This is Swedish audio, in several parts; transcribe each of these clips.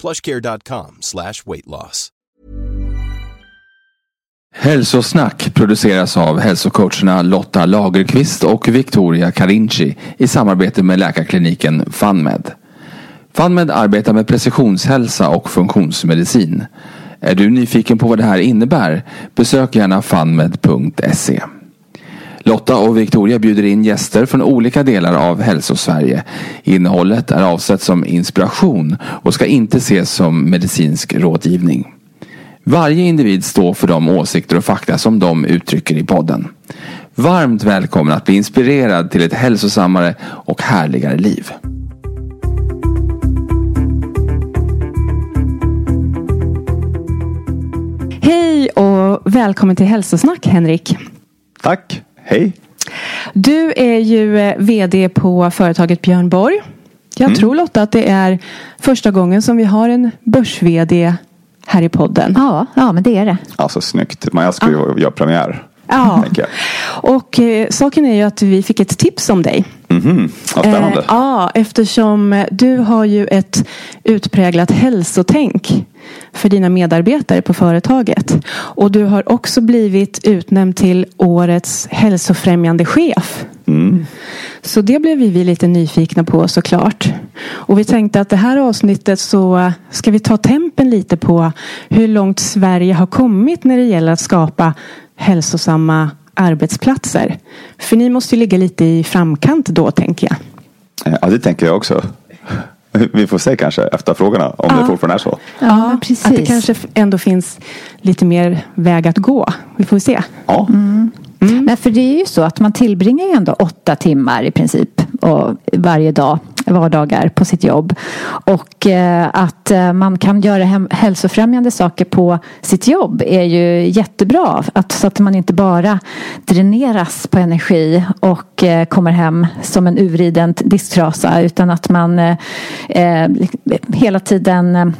plushcare.com slash weightloss. Hälsosnack produceras av hälsocoacherna Lotta Lagerqvist och Victoria Carinci i samarbete med läkarkliniken FunMed. FunMed arbetar med precisionshälsa och funktionsmedicin. Är du nyfiken på vad det här innebär? Besök gärna funmed.se. Lotta och Victoria bjuder in gäster från olika delar av Hälsosverige. Innehållet är avsett som inspiration och ska inte ses som medicinsk rådgivning. Varje individ står för de åsikter och fakta som de uttrycker i podden. Varmt välkommen att bli inspirerad till ett hälsosammare och härligare liv. Hej och välkommen till Hälsosnack Henrik. Tack, hej. Du är ju eh, VD på företaget Björn Borg. Jag Mm. tror Lotta att det är första gången som vi har en börs-VD här i podden. Ja, ja, men det är det. Alltså snyggt. Jag ska ju göra premiär. Ja. Och eh, saken är ju att vi fick ett tips om dig. Mhm, vad spännande. Eh, ja, eftersom du har ju ett utpräglat hälsotänk för dina medarbetare på företaget. Och du har också blivit utnämnd till årets hälsofrämjande chef. Mm. Så det blev vi lite nyfikna på såklart. Och vi tänkte att det här avsnittet så ska vi ta tempen lite på hur långt Sverige har kommit när det gäller att skapa hälsosamma arbetsplatser. För ni måste ju ligga lite i framkant då tänker jag. Eh, Ja, det tänker jag också. Vi får se kanske efter frågorna om det fortfarande är så. Ja, precis. Att det kanske ändå finns lite mer väg att gå. Vi får se. Ja, Men för det är ju så att man tillbringar ju ändå åtta timmar i princip och varje dag, vardagar på sitt jobb. Och eh, att eh, man kan göra hälsofrämjande saker på sitt jobb är ju jättebra. Att, så att man inte bara dräneras på energi och eh, kommer hem som en uriden disktrasa utan att man hela tiden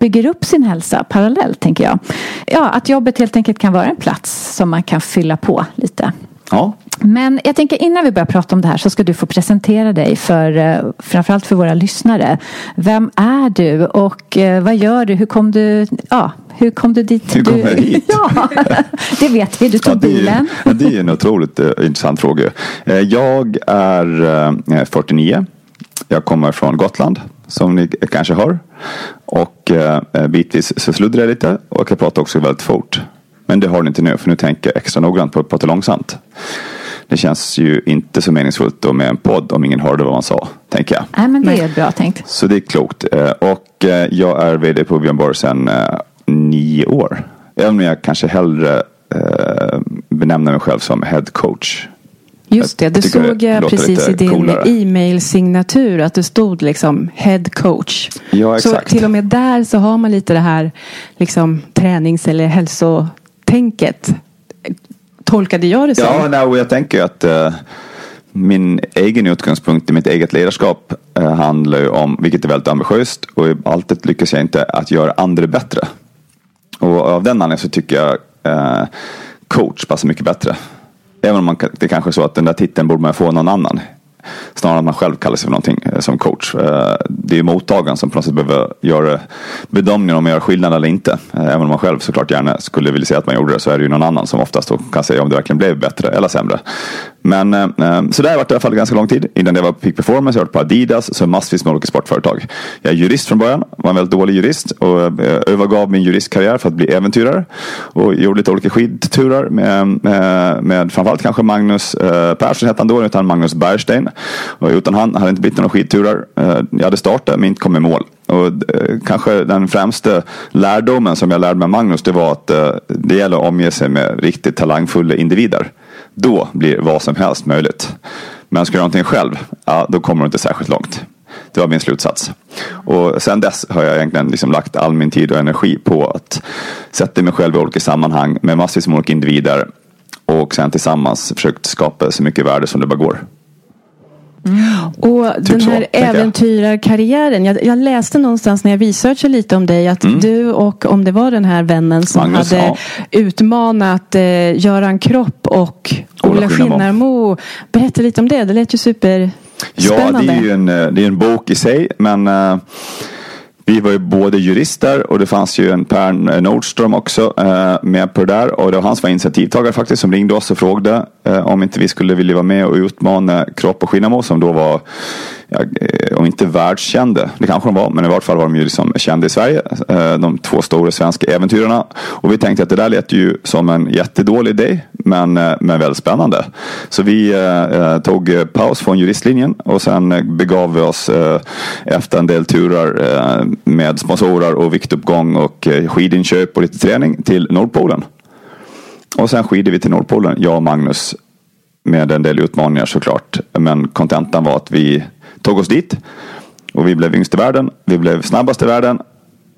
bygger upp sin hälsa parallellt tänker jag. Ja, att jobbet helt enkelt kan vara en plats som man kan fylla på lite ja. Men jag tänker innan vi börjar prata om det här så ska du få presentera dig för eh, framförallt för våra lyssnare. Vem är du och eh, vad gör du? Hur kom du, ja, hur kom du dit? Hur kom du, jag hit? Ja, det vet vi. Du tog Ja, det, är, bilen. det är en otroligt eh, intressant fråga. Jag är eh, 49. Jag kommer från Gotland som ni kanske hör. Och bitvis så sluddrar jag lite och jag pratar också väldigt fort. Men det har ni inte nu för nu tänker jag extra noggrant på att prata långsamt. Det känns ju inte så meningsfullt då med en podd om ingen hörde vad man sa, tänker jag. Nej, men det är bra tänkt. Så det är klokt. Eh, Och eh, jag är vd på Björn Borg sedan eh, nio år. Även om jag kanske hellre benämner mig själv som head coach. Just det, det såg jag precis i din coolare. e-mail-signatur att det stod liksom head coach. Ja, Så exakt. till och med där så har man lite det här liksom tränings eller tänket. Tolkade jag det så? Ja, nej, och jag tänker att eh, min egen utgångspunkt i mitt eget ledarskap eh, handlar ju om, vilket är väldigt ambitiöst och alltid lyckas jag inte att göra andra bättre. Och av den anledningen så tycker jag eh, coach passar mycket bättre. Även om man, det kanske är så att den där titeln borde man få någon annan. Snarare att man själv kallar sig för någonting eh, som coach. Eh, det är mottagaren som på något sätt behöver göra bedömningen om man gör skillnad eller inte. Eh, även om man själv såklart gärna skulle vilja säga att man gjorde det så är det ju någon annan som oftast då kan säga om det verkligen blev bättre eller sämre. Men eh, eh, så där har jag varit i alla fall ganska lång tid. Innan det var på Peak Performance, jag har varit på Adidas, så massvis med olika sportföretag. Jag är jurist från början, var en väldigt dålig jurist och eh, övergav min juristkarriär för att bli äventyrare. Och gjorde lite olika skidturer med, med, med framförallt kanske Magnus eh, Persson hette han då, utan Magnus Bergstein. Och utan han hade det inte blivit några skidturer. Eh, jag hade startat men inte kommit i mål. Och eh, kanske den främsta lärdomen som jag lärde mig av Magnus det var att det gäller att omge sig med riktigt talangfulla individer. Då blir vad som helst möjligt. Men ska du göra någonting själv, ja, då kommer du inte särskilt långt. Det var min slutsats. Och sen dess har jag egentligen liksom lagt all min tid och energi på att sätta mig själv i olika sammanhang med massvis med olika individer och sen tillsammans försökt skapa så mycket värde som det bara går. Mm. Och typ den här så, äventyrarkarriären. Jag, jag, läste någonstans när jag researchade lite om dig att mm. du och om det var den här vännen som Magnus, hade ja. utmanat eh, Göran Kropp och Ola Skinnarmo. Berätta lite om det. Det lät ju superspännande. Ja, det är ju en, eh, det är en bok i sig. Men uh, vi var ju både jurister och det fanns ju en Per Nordström också eh, med på det där. Och det var han som var initiativtagare faktiskt som ringde oss och frågade eh, om inte vi skulle vilja vara med och utmana Kropp och Skinnamo som då var Eh, om och inte världskända. Det kanske de var, men i vart fall var de ju liksom kända i Sverige. Eh, de två stora svenska äventyrarna. Och vi tänkte att det där lät ju som en jättedålig idé, men, eh, men väldigt spännande. Så vi eh, tog paus från juristlinjen och sen begav vi oss eh, efter en del turer eh, med sponsorer och viktuppgång och skidinköp och lite träning till Nordpolen. Och sen skidade vi till Nordpolen, jag och Magnus med en del utmaningar såklart. Men kontentan var att vi tog oss dit. Och vi blev yngst i världen. Vi blev snabbast i världen.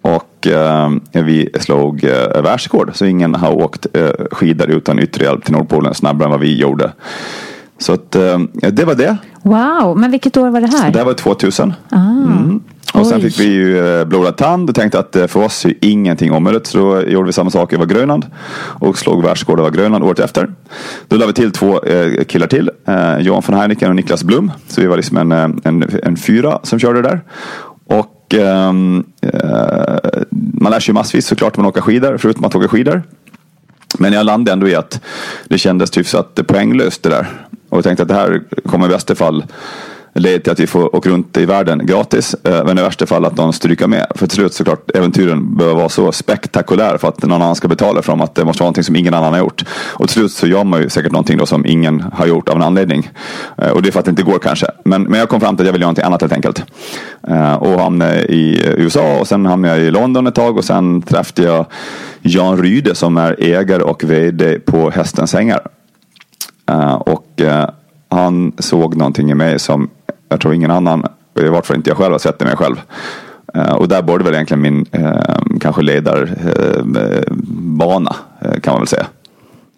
Och eh, vi slog eh, världsrekord. Så ingen har åkt eh, skidor utan yttre hjälp till Nordpolen snabbare än vad vi gjorde. Så att, eh, det var det. Wow, men vilket år var det här? Det var 2000. Ah. Mm. Och sen fick vi ju eh, blodad tand och tänkte att eh, för oss är ingenting omöjligt. Så då gjorde vi samma sak över Grönland och slog världsrekord över Grönland året efter. Då lade vi till två eh, killar till. Johan von Heiniken och Niklas Blum. Så vi var liksom en, en, en fyra som körde där. Och um, man lär sig massvis såklart när man åker skidor, förutom att åka skidor. Men jag landade ändå i att det kändes typ hyfsat poänglöst det där. Och jag tänkte att det här kommer i bästa fall leder till att vi får åka runt i världen gratis. Eh, men i värsta fall att någon stryker med. För till slut såklart äventyren behöver vara så spektakulära för att någon annan ska betala för dem. Att det måste vara någonting som ingen annan har gjort. Och till slut så gör man ju säkert någonting då som ingen har gjort av en anledning. Eh, och det är för att det inte går kanske. Men, men jag kom fram till att jag vill göra någonting annat helt enkelt. Eh, och hamnade i USA och sen hamnade jag i London ett tag och sen träffade jag Jan Ryde som är ägare och vd på Hästens Ängar. Eh, och eh, han såg någonting i mig som jag tror ingen annan, i vart fall inte jag själv, har sett det mig själv. Eh, och där borde väl egentligen min eh, kanske ledarbana eh, kan man väl säga.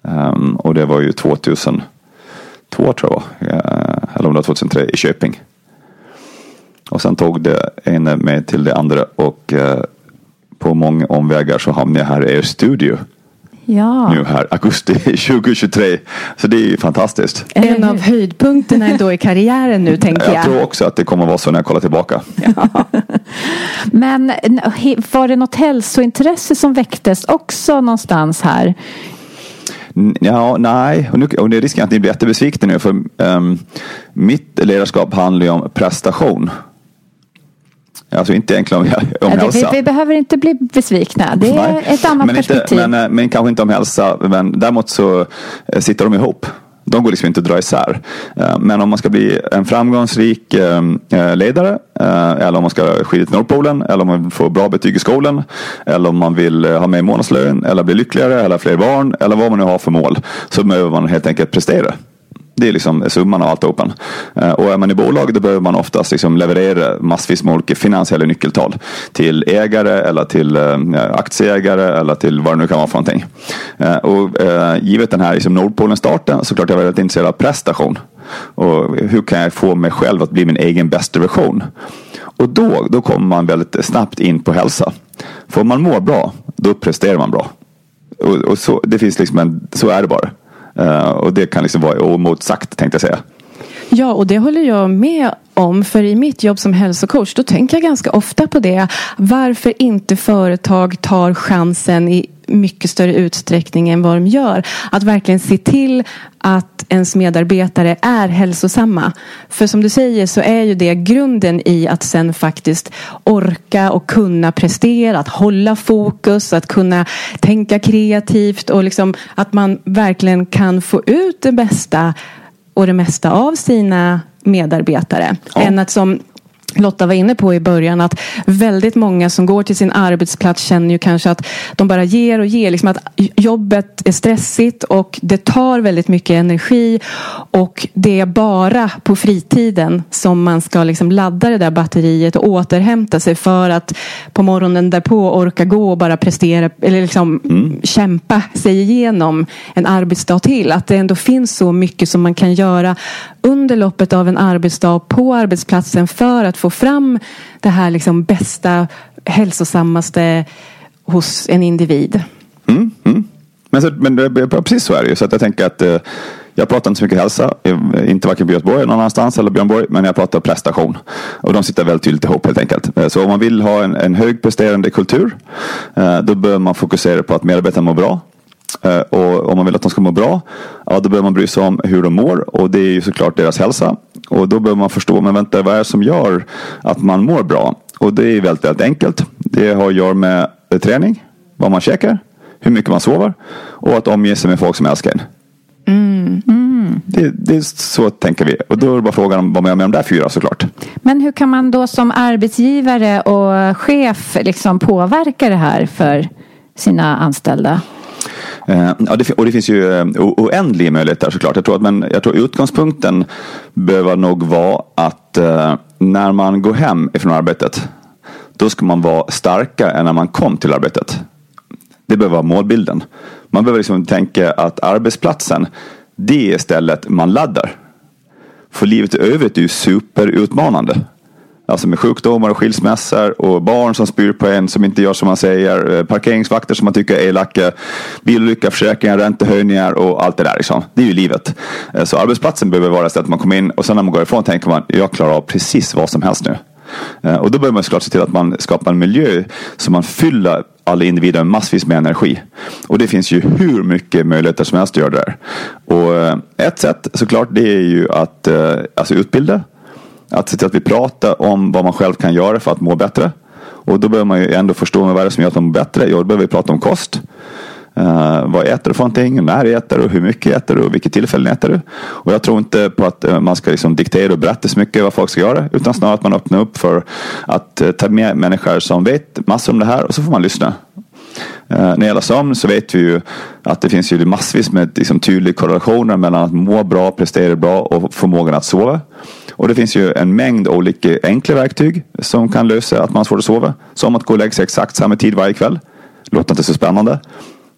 Ehm, och det var ju 2002 tror jag eller om det var 2003 i Köping. Och sen tog det ena mig till det andra och på många omvägar så hamnade jag här i er studio ja. nu här augusti 2023. Så det är ju fantastiskt. En av höjdpunkterna ändå i karriären nu tänker jag. Jag tror också att det kommer att vara så när jag kollar tillbaka. Ja. Men var det något hälsointresse som väcktes också någonstans här? Ja, nej, och, nu, och det är risken att ni blir jättebesvikna nu för um, mitt ledarskap handlar ju om prestation. Alltså inte egentligen om, om ja, hälsa. Vi, vi, behöver inte bli besvikna. Det är Nej. ett annat men perspektiv. Inte, men, eh, men kanske inte om hälsa. Men däremot så eh, sitter de ihop. De går liksom inte att dra isär. Eh, men om man ska bli en framgångsrik ledare eller om man ska skida till Nordpolen eller om man får bra betyg i skolan eller om man vill ha mer månadslön eller bli lyckligare eller fler barn eller vad man nu har för mål så behöver man helt enkelt prestera. Det är liksom summan av alltihopa. Eh, och är man i bolag då behöver man oftast liksom leverera massvis med olika finansiella nyckeltal. Till ägare eller till eh, aktieägare eller till vad det nu kan vara för någonting. Eh, och givet den här liksom Nordpolen-starten så klart jag var väldigt intresserad av prestation. Och hur kan jag få mig själv att bli min egen bästa version? Och då, då kommer man väldigt snabbt in på hälsa. Får man må bra, då presterar man bra. Och, och så, det finns liksom en, så är det bara. Uh, och det kan liksom vara omotsagt tänkte jag säga. Ja, och det håller jag med om. För i mitt jobb som hälsocoach då tänker jag ganska ofta på det. Varför inte företag tar chansen i mycket större utsträckning än vad de gör. Att verkligen se till att ens medarbetare är hälsosamma. För som du säger så är ju det grunden i att sen faktiskt orka och kunna prestera, att hålla fokus, att kunna tänka kreativt och liksom att man verkligen kan få ut det bästa och det mesta av sina medarbetare. Ja. Än att som Lotta var inne på i början att väldigt många som går till sin arbetsplats känner ju kanske att de bara ger och ger. Liksom att jobbet är stressigt och det tar väldigt mycket energi och det är bara på fritiden som man ska liksom ladda det där batteriet och återhämta sig för att på morgonen därpå orka gå och bara prestera eller liksom mm. kämpa sig igenom en arbetsdag till. Att det ändå finns så mycket som man kan göra under loppet av en arbetsdag på arbetsplatsen för att få få fram det här liksom bästa, hälsosammaste hos en individ. Mm, mm. Men, så, men precis så är det ju. Så att jag tänker att eh, jag pratar inte så mycket hälsa, eh, inte varken Göteborg eller någon annanstans eller Björn Borg, men jag pratar prestation. Och de sitter väldigt tydligt ihop helt enkelt. Eh, så om man vill ha en, en högpresterande kultur, eh, då bör man fokusera på att medarbetarna mår bra. Eh, och om man vill att de ska må bra, ja, då behöver man bry sig om hur de mår och det är ju såklart deras hälsa. Och då behöver man förstå, men vänta, vad är det som gör att man mår bra? Och det är väldigt, väldigt enkelt. Det har att göra med träning, vad man käkar, hur mycket man sover och att omge sig med folk som älskar en. Mm. Mm. Det, det, är så tänker vi. Och då är det bara frågan om vad man gör med de där fyra såklart. Men hur kan man då som arbetsgivare och chef liksom påverka det här för sina anställda? Eh, ja, det, och det finns ju eh, oändliga möjligheter såklart. Jag tror, att, men jag tror utgångspunkten behöver nog vara att eh, när man går hem ifrån arbetet då ska man vara starkare än när man kom till arbetet. Det behöver vara målbilden. Man behöver liksom tänka att arbetsplatsen det är stället man laddar. För livet i övrigt är ju superutmanande. Alltså med sjukdomar och skilsmässor och barn som spyr på en som inte gör som man säger. Eh, parkeringsvakter som man tycker är elaka. Bilolycka, försäkringar, räntehöjningar och allt det där. Liksom. Det är ju livet. Eh, så arbetsplatsen behöver vara stället man kommer in och sen när man går ifrån tänker man jag klarar av precis vad som helst nu. Eh, och då behöver man såklart se till att man skapar en miljö som man fyller alla individer med massvis med energi. Och det finns ju hur mycket möjligheter som helst att göra det där. Och ett sätt såklart det är ju att alltså utbilda att se till att vi pratar om vad man själv kan göra för att må bättre. Och då behöver man ju ändå förstå vad det är som gör att man mår bättre. Jo, då behöver vi prata om kost. Uh, vad äter du för någonting? När äter du? Hur mycket äter du? Och vilket tillfälle äter du? Och jag tror inte på att uh, man ska liksom diktera och berätta så mycket vad folk ska göra. Utan snarare att man öppnar upp för att uh, ta med människor som vet massor om det här och så får man lyssna. Uh, när det gäller sömn så vet vi ju att det finns ju massvis med liksom, tydliga korrelationer mellan att må bra, prestera bra och förmågan att sova. Och det finns ju en mängd olika enkla verktyg som kan lösa att man har svårt att sova. Som att gå och lägga sig exakt samma tid varje kväll. Låter inte så spännande.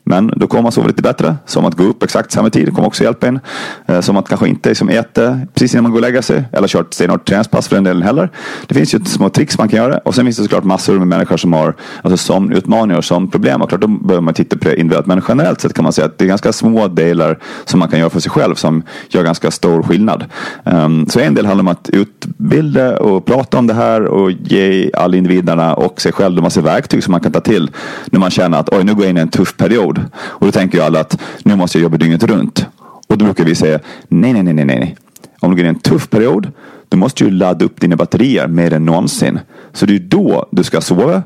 Men då kommer man sova lite bättre. Som att gå upp exakt samma tid kommer också hjälpa en. Eh, som att kanske inte liksom äta precis innan man går och lägger sig. Eller kört stenhårt träningspass för den delen heller. Det finns ju små tricks man kan göra. Och sen finns det såklart massor med människor som har alltså sömnutmaningar och sömnproblem. Och klart då behöver man titta på det individuellt. Men generellt sett kan man säga att det är ganska små delar som man kan göra för sig själv som gör ganska stor skillnad. Um, så en del handlar om att utbilda och prata om det här och ge alla individerna och sig själv en massa verktyg som man kan ta till när man känner att oj nu går jag in i en tuff period. Och då tänker ju alla att nu måste jag jobba dygnet runt. Och då brukar vi säga nej, nej, nej, nej, nej. Om du går in i en tuff period, då måste du ladda upp dina batterier mer än någonsin. Så det är då du ska sova.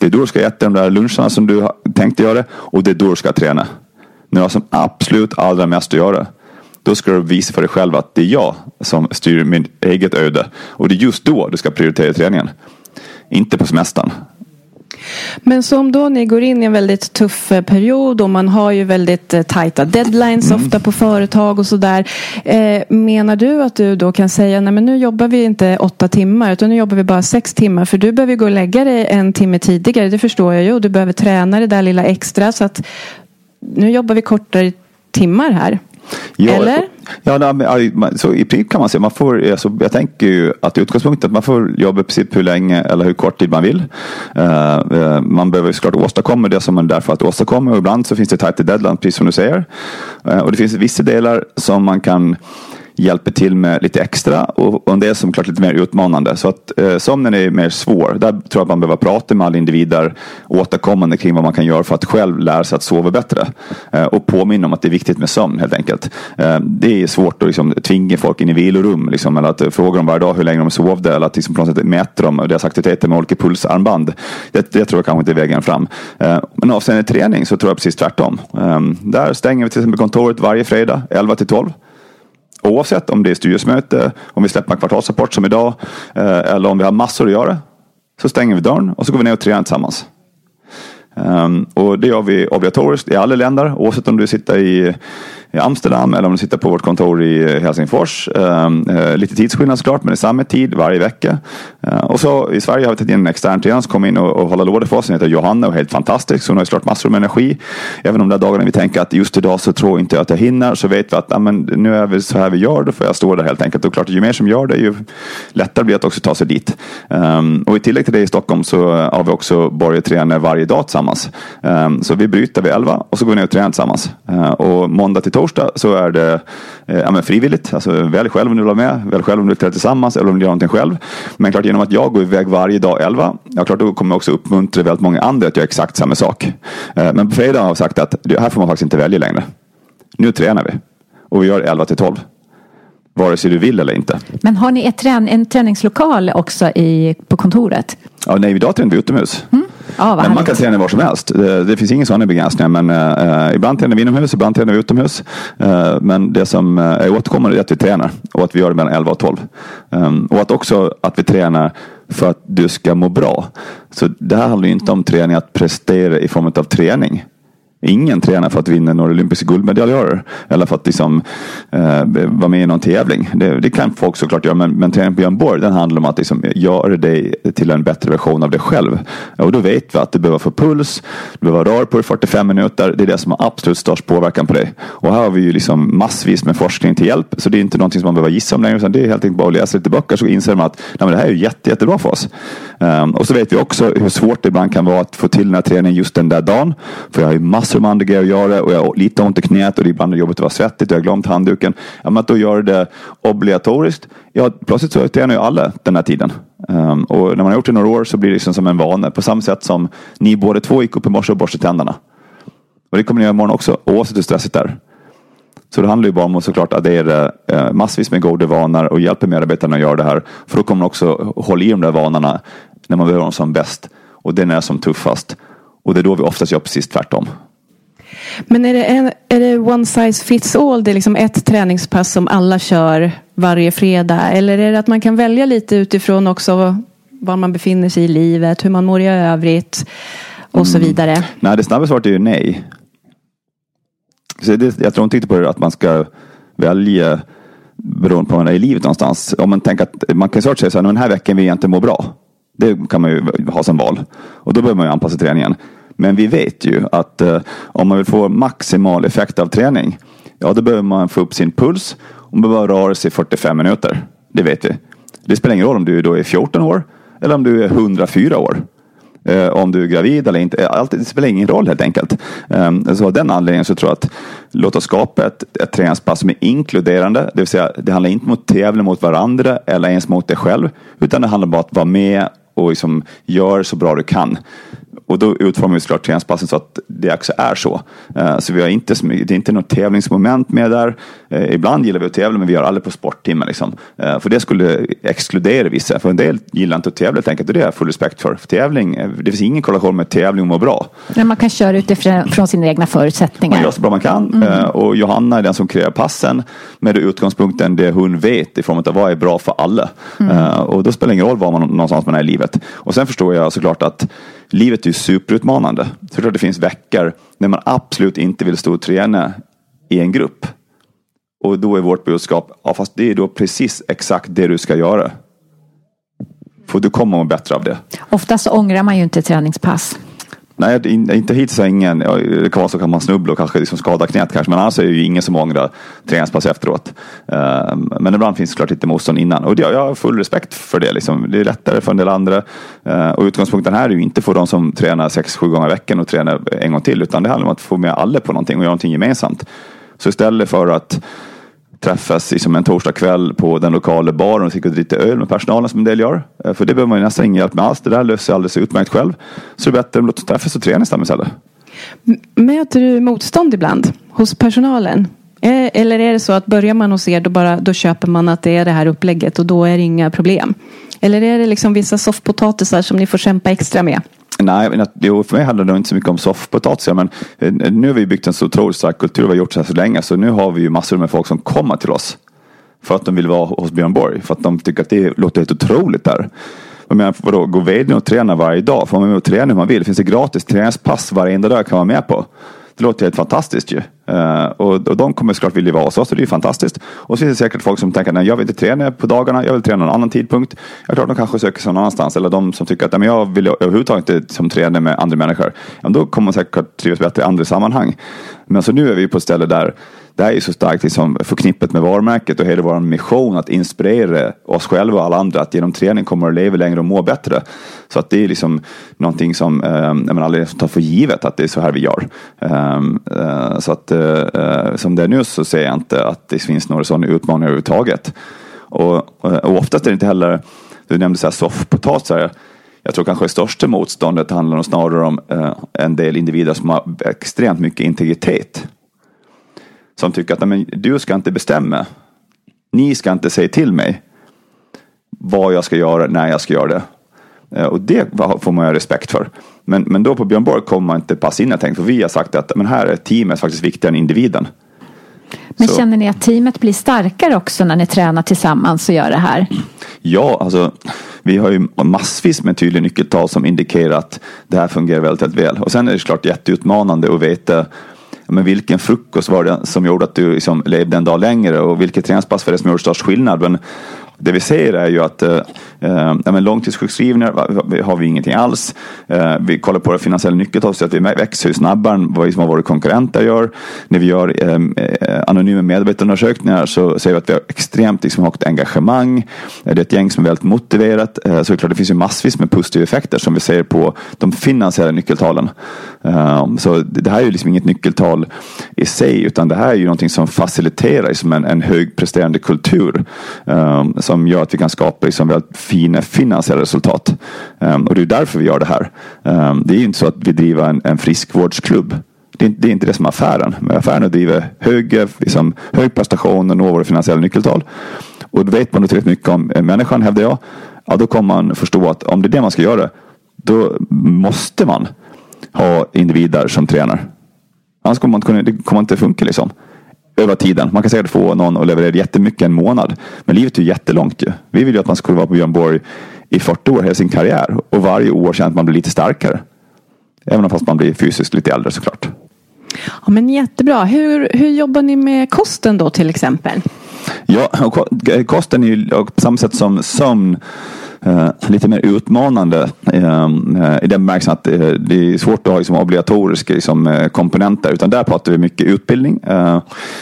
Det är då du ska äta de där luncherna som du tänkte göra. Och det är då du ska träna. När du har som absolut allra mest att göra. Då ska du visa för dig själv att det är jag som styr mitt eget öde. Och det är just då du ska prioritera träningen. Inte på semestern. Men som då ni går in i en väldigt tuff eh, period och man har ju väldigt eh, tajta deadlines mm. ofta på företag och sådär. Eh, menar du att du då kan säga nej men nu jobbar vi inte åtta timmar utan nu jobbar vi bara sex timmar för du behöver gå och lägga dig en timme tidigare det förstår jag ju och du behöver träna det där lilla extra så att nu jobbar vi kortare timmar här. Ja, Eller? Ja, så i princip kan man säga, man får, alltså, jag tänker ju att utgångspunkten att man får jobba i princip hur länge eller hur kort tid man vill. Uh, man behöver såklart åstadkomma det som man är där för att åstadkomma och ibland så finns det tight deadline, precis som du säger. Uh, och det finns vissa delar som man kan hjälper till med lite extra och, och det är som klart lite mer utmanande. Så att eh, sömnen är mer svår. Där tror jag att man behöver prata med alla individer återkommande kring vad man kan göra för att själv lära sig att sova bättre. Eh, och påminna om att det är viktigt med sömn helt enkelt. Eh, det är svårt att liksom, tvinga folk in i vilorum liksom, eller att fråga dem varje dag hur länge de sovde eller att liksom, på något sätt mäta dem och deras aktiviteter med olika pulsarmband. Det, det tror jag kanske inte är vägen fram. Eh, men avseende träning så tror jag precis tvärtom. Eh, där stänger vi till exempel kontoret varje fredag 11 till 12. Oavsett om det är styrelsemöte, om vi släpper en kvartalsrapport som idag eh, eller om vi har massor att göra. Så stänger vi dörren och så går vi ner och tränar tillsammans. Um, och det gör vi obligatoriskt i alla länder oavsett om du sitter i i Amsterdam eller om du sitter på vårt kontor i eh, Helsingfors. Ehm, eh, lite tidsskillnad såklart, men det är samma tid varje vecka. Eh, och så i Sverige har vi tagit in en extern tränare som kommer in och, och håller låda för oss. Hon heter Johanna och är helt fantastisk. Så hon har såklart massor med energi. Även om de där dagarna vi tänker att just idag så tror inte jag att jag hinner så vet vi att amen, nu är vi så här vi gör. Då får jag stå där helt enkelt. Och klart, ju mer som gör det ju lättare blir det att också ta sig dit. Um, och i tillägg till det i Stockholm så har vi också borgartränare varje dag tillsammans. Um, så vi bryter vid 11 och så går vi ner och tränar tillsammans. Uh, och måndag till torsdag så är det eh, ja, frivilligt. Alltså, välj själv om du vill vara med. Välj själv om du vill tillsammans eller om du vill göra någonting själv. Men klart genom att jag går iväg varje dag 11. Ja, klart då kommer jag också uppmuntra väldigt många andra att göra exakt samma sak. Eh, men på fredag har jag sagt att här får man faktiskt inte välja längre. Nu tränar vi. Och vi gör 11 till 12 vare sig du vill eller inte. Men har ni trän en träningslokal också i, på kontoret? Ja, nej, idag tränar vi utomhus. Mm. Ja, men man kan träna var som helst. Det, det finns inga sådana begränsningar. Men uh, ibland tränar vi inomhus, ibland tränar vi utomhus. Uh, men det som är återkommande är att vi tränar och att vi gör det mellan 11 och 12. Um, och att också att vi tränar för att du ska må bra. Så det här handlar inte om träning att prestera i form av träning. Ingen tränar för att vinna några olympiska guldmedaljörer. Eller för att liksom, eh, vara med i någon tävling. Det, det, kan folk såklart göra. Men, men träningen på Björn Borg den handlar om att liksom, göra dig till en bättre version av dig själv. Och då vet vi att du behöver få puls. Du behöver röra på dig 45 minuter. Det är det som har absolut störst påverkan på dig. Och här har vi ju liksom massvis med forskning till hjälp. Så det är inte någonting som man behöver gissa om längre. Utan det är helt enkelt bara att läsa lite böcker så inser man att nej, men det här är jätte, jättebra för oss. Um, och så vet vi också hur svårt det ibland kan vara att få till den här träningen just den där dagen. För jag har ju massor massor med andra grejer att göra och jag har lite ont i knät och det är ibland jobbigt att vara svettigt och jag har glömt handduken. Ja, men att då göra det obligatoriskt. Ja, plötsligt så tränar ju alla den här tiden. Um, och när man har gjort det några år så blir det liksom som en vana. På samma sätt som ni båda två gick upp i morse och borstade tänderna. Och det kommer ni göra imorgon också, oavsett hur stressigt det är. Så det handlar ju bara om att såklart addera eh, massvis med goda vanor och hjälpa medarbetarna att göra det här. För då kommer man också hålla i de där vanorna när man behöver dem som bäst. Och den är som tuffast. Och det är då vi oftast gör precis tvärtom. Men är det, en, är det one size fits all? Det är liksom ett träningspass som alla kör varje fredag? Eller är det att man kan välja lite utifrån också var man befinner sig i livet, hur man mår i övrigt och så mm. vidare? Mm. Nej, det snabba svaret är ju nej. Så det, jag tror inte riktigt på det att man ska välja beroende på var man är i livet någonstans. Om man tänker att man kan säga så här, den här veckan vill jag inte må bra. Det kan man ju ha som val. Och då behöver man ju anpassa träningen. Men vi vet ju att eh, om man vill få maximal effekt av träning, ja då behöver man få upp sin puls och man behöver röra sig 45 minuter. Det vet vi. Det spelar ingen roll om du då är 14 år eller om du är 104 år. Eh, om du är gravid eller inte. Allt, det spelar ingen roll helt enkelt. Eh, så av den anledningen så tror jag att låt oss skapa ett, ett träningspass som är inkluderande. Det vill säga det handlar inte om att tävla mot varandra eller ens mot dig själv. Utan det handlar bara om att vara med och liksom gör så bra du kan och då utformar vi såklart träningspassen så att det också är så. Uh, så vi har inte, det är inte något tävlingsmoment med där. Uh, ibland gillar vi att tävla men vi gör aldrig på sporttimme. Liksom. Uh, för det skulle exkludera vissa. För en del gillar inte att tävla helt enkelt och det har jag full respekt för. för tävling, det finns ingen korrelation med tävling och må bra. Men man kan köra utifrån sina egna förutsättningar. Man gör så bra man kan. Mm. och Johanna är den som kreerar passen med utgångspunkten det hon vet i form av vad är bra för alla. Mm. och då spelar det ingen roll var man någonstans man är i livet. Och sen förstår jag såklart att livet är ju superutmanande. Så det det finns veckor när man absolut inte vill stå och träna i en grupp. Och då är vårt budskap, ja fast det är då precis exakt det du ska göra. För du kommer må bättre av det. Oftast ångrar man ju inte träningspass. Nej, inte hittills har ingen. Det kan vara så kan man snubbla och kanske liksom skada knät kanske. Men annars är det ju ingen som ångrar träningspass efteråt. Ehm, men ibland finns det klart lite motstånd innan. Och jag har full respekt för det. Liksom. Det är lättare för en del andra. Ehm, och utgångspunkten här är ju inte för de som tränar sex, sju gånger i veckan och tränar en gång till. Utan det handlar om att få med alla på någonting och göra någonting gemensamt. Så istället för att träffas liksom en torsdagkväll på den lokala baren och sitta och öl med personalen som en del gör. Eh, för det behöver man ju nästan ingen hjälp med alls. Det där löser sig alldeles utmärkt själv. Så det är bättre att träffas och träna istället. Möter du motstånd ibland hos personalen? Eh, eller är det så att börjar man hos er då, bara, då köper man att det är det här upplägget och då är det inga problem? Eller är det liksom vissa soffpotatisar som ni får kämpa extra med? Nej, jo, för mig handlar det inte så mycket om soffpotatisar. Men eh, nu har vi byggt en så otroligt stark kultur och vi har gjort så här så länge. Så nu har vi ju massor med folk som kommer till oss. För att de vill vara hos Björn Borg. För att de tycker att det låter helt otroligt där. Jag menar, vadå, går vd och tränar varje dag? Får man med och träna hur man vill? Finns det gratis träningspass varenda dag kan man vara med på? Det låter helt fantastiskt ju. Uh, och, och de kommer såklart vilja vara hos oss och det är fantastiskt. Och så finns det säkert folk som tänker att jag vill inte träna på dagarna, jag vill träna någon annan tidpunkt. Jag tror att de kanske söker sig någon annanstans. Eller de som tycker att men jag vill överhuvudtaget inte som träna med andra människor. Ja, då kommer man säkert trivas bättre i andra sammanhang. Men så nu är vi på ett ställe där det här är så starkt liksom förknippat med varumärket och hela vår mission att inspirera oss själva och alla andra att genom träning kommer att leva längre och må bättre. Så att det är liksom någonting som eh, man aldrig tar för givet att det är så här vi gör. Um, uh, så att uh, som det är nu så ser jag inte att det finns några sådana utmaningar överhuvudtaget. Och, eh, och oftast är det inte heller, du nämnde så här soffpotatisar. Jag tror kanske det största motståndet handlar snarare om eh, en del individer som har extremt mycket integritet som tycker att men, du ska inte bestämma. Ni ska inte säga till mig vad jag ska göra, när jag ska göra det. Eh, och det får man ha respekt för. Men, men då på Björn Borg kommer man inte passa in jag tänkte, För vi har sagt att men här är teamet faktiskt viktigare än individen. Men Så. känner ni att teamet blir starkare också när ni tränar tillsammans och gör det här? Ja, alltså vi har ju massvis med tydliga nyckeltal som indikerar att det här fungerar väldigt, väldigt väl. Och sen är det såklart jätteutmanande att veta men vilken frukost var det som gjorde att du liksom levde en dag längre och vilket träningspass var det som gjorde störst skillnad? Men det vi ser är ju att eh, eh, långtidssjukskrivningar har vi ingenting alls. Eh, vi kollar på det finansiella nyckeltal så att vi växer ju snabbare än vad våra konkurrenter gör. När vi gör eh, eh anonyma medarbetarundersökningar så ser vi att vi har extremt liksom, högt engagemang. Eh, det är ett gäng som är väldigt motiverat. Eh, så det, är klart, det finns ju massvis med positiva effekter som vi ser på de finansiella nyckeltalen. Eh, så det här är ju liksom inget nyckeltal i sig utan det här är ju någonting som faciliterar liksom en, en högpresterande kultur. Eh, som gör att vi kan skapa liksom väldigt fina finansiella resultat. Um, och det är därför vi gör det här. Um, det är ju inte så att vi driver en, en friskvårdsklubb. Det är, det är, inte det som är affären. Men affären är att driva hög, liksom, hög prestation och nå våra finansiella nyckeltal. Och då vet man tillräckligt mycket om eh, människan hävdar jag. Ja, då kommer man förstå att om det är det man ska göra då måste man ha individer som tränar. Annars kommer man inte, kunna, det kommer inte funka liksom över tiden. Man kan säkert få någon att leverera jättemycket en månad. Men livet är ju jättelångt ju. Vi vill ju att man skulle vara på Björn Borg i 40 år hela sin karriär. Och varje år känner att man blir lite starkare. Även fast man blir fysiskt lite äldre såklart. Ja, men jättebra. Hur, hur jobbar ni med kosten då till exempel? Ja, kosten är ju på samma sätt som sömn Eh, lite mer utmanande eh, eh, i den bemärkelsen att det är svårt att ha liksom, obligatoriska liksom, komponenter. Utan där pratar vi mycket utbildning.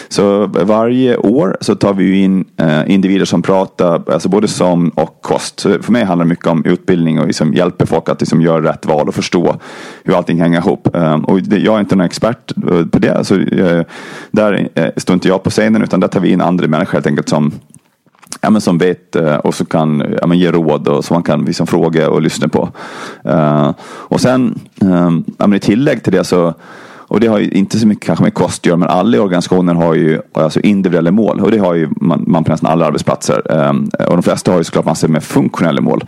så varje år så tar vi in individer som pratar alltså både som och kost. Så för mig handlar det mycket om utbildning och liksom hjälper folk att liksom, göra rätt val och förstå hur allting hänger ihop. och det, jag är inte någon expert på det. Så, där står inte jag på scenen utan där tar vi in andra människor helt enkelt som ja, men som vet eh, och som kan ja, men ge råd och som man kan liksom fråga och lyssna på. Uh, och sen eh, ja, men i tillägg till det så och det har ju inte så mycket kanske med kost att göra, men alla organisationer har ju alltså individuella mål. Och det har ju man, man på nästan alla arbetsplatser. Ehm, och de flesta har ju såklart massor med funktionella mål.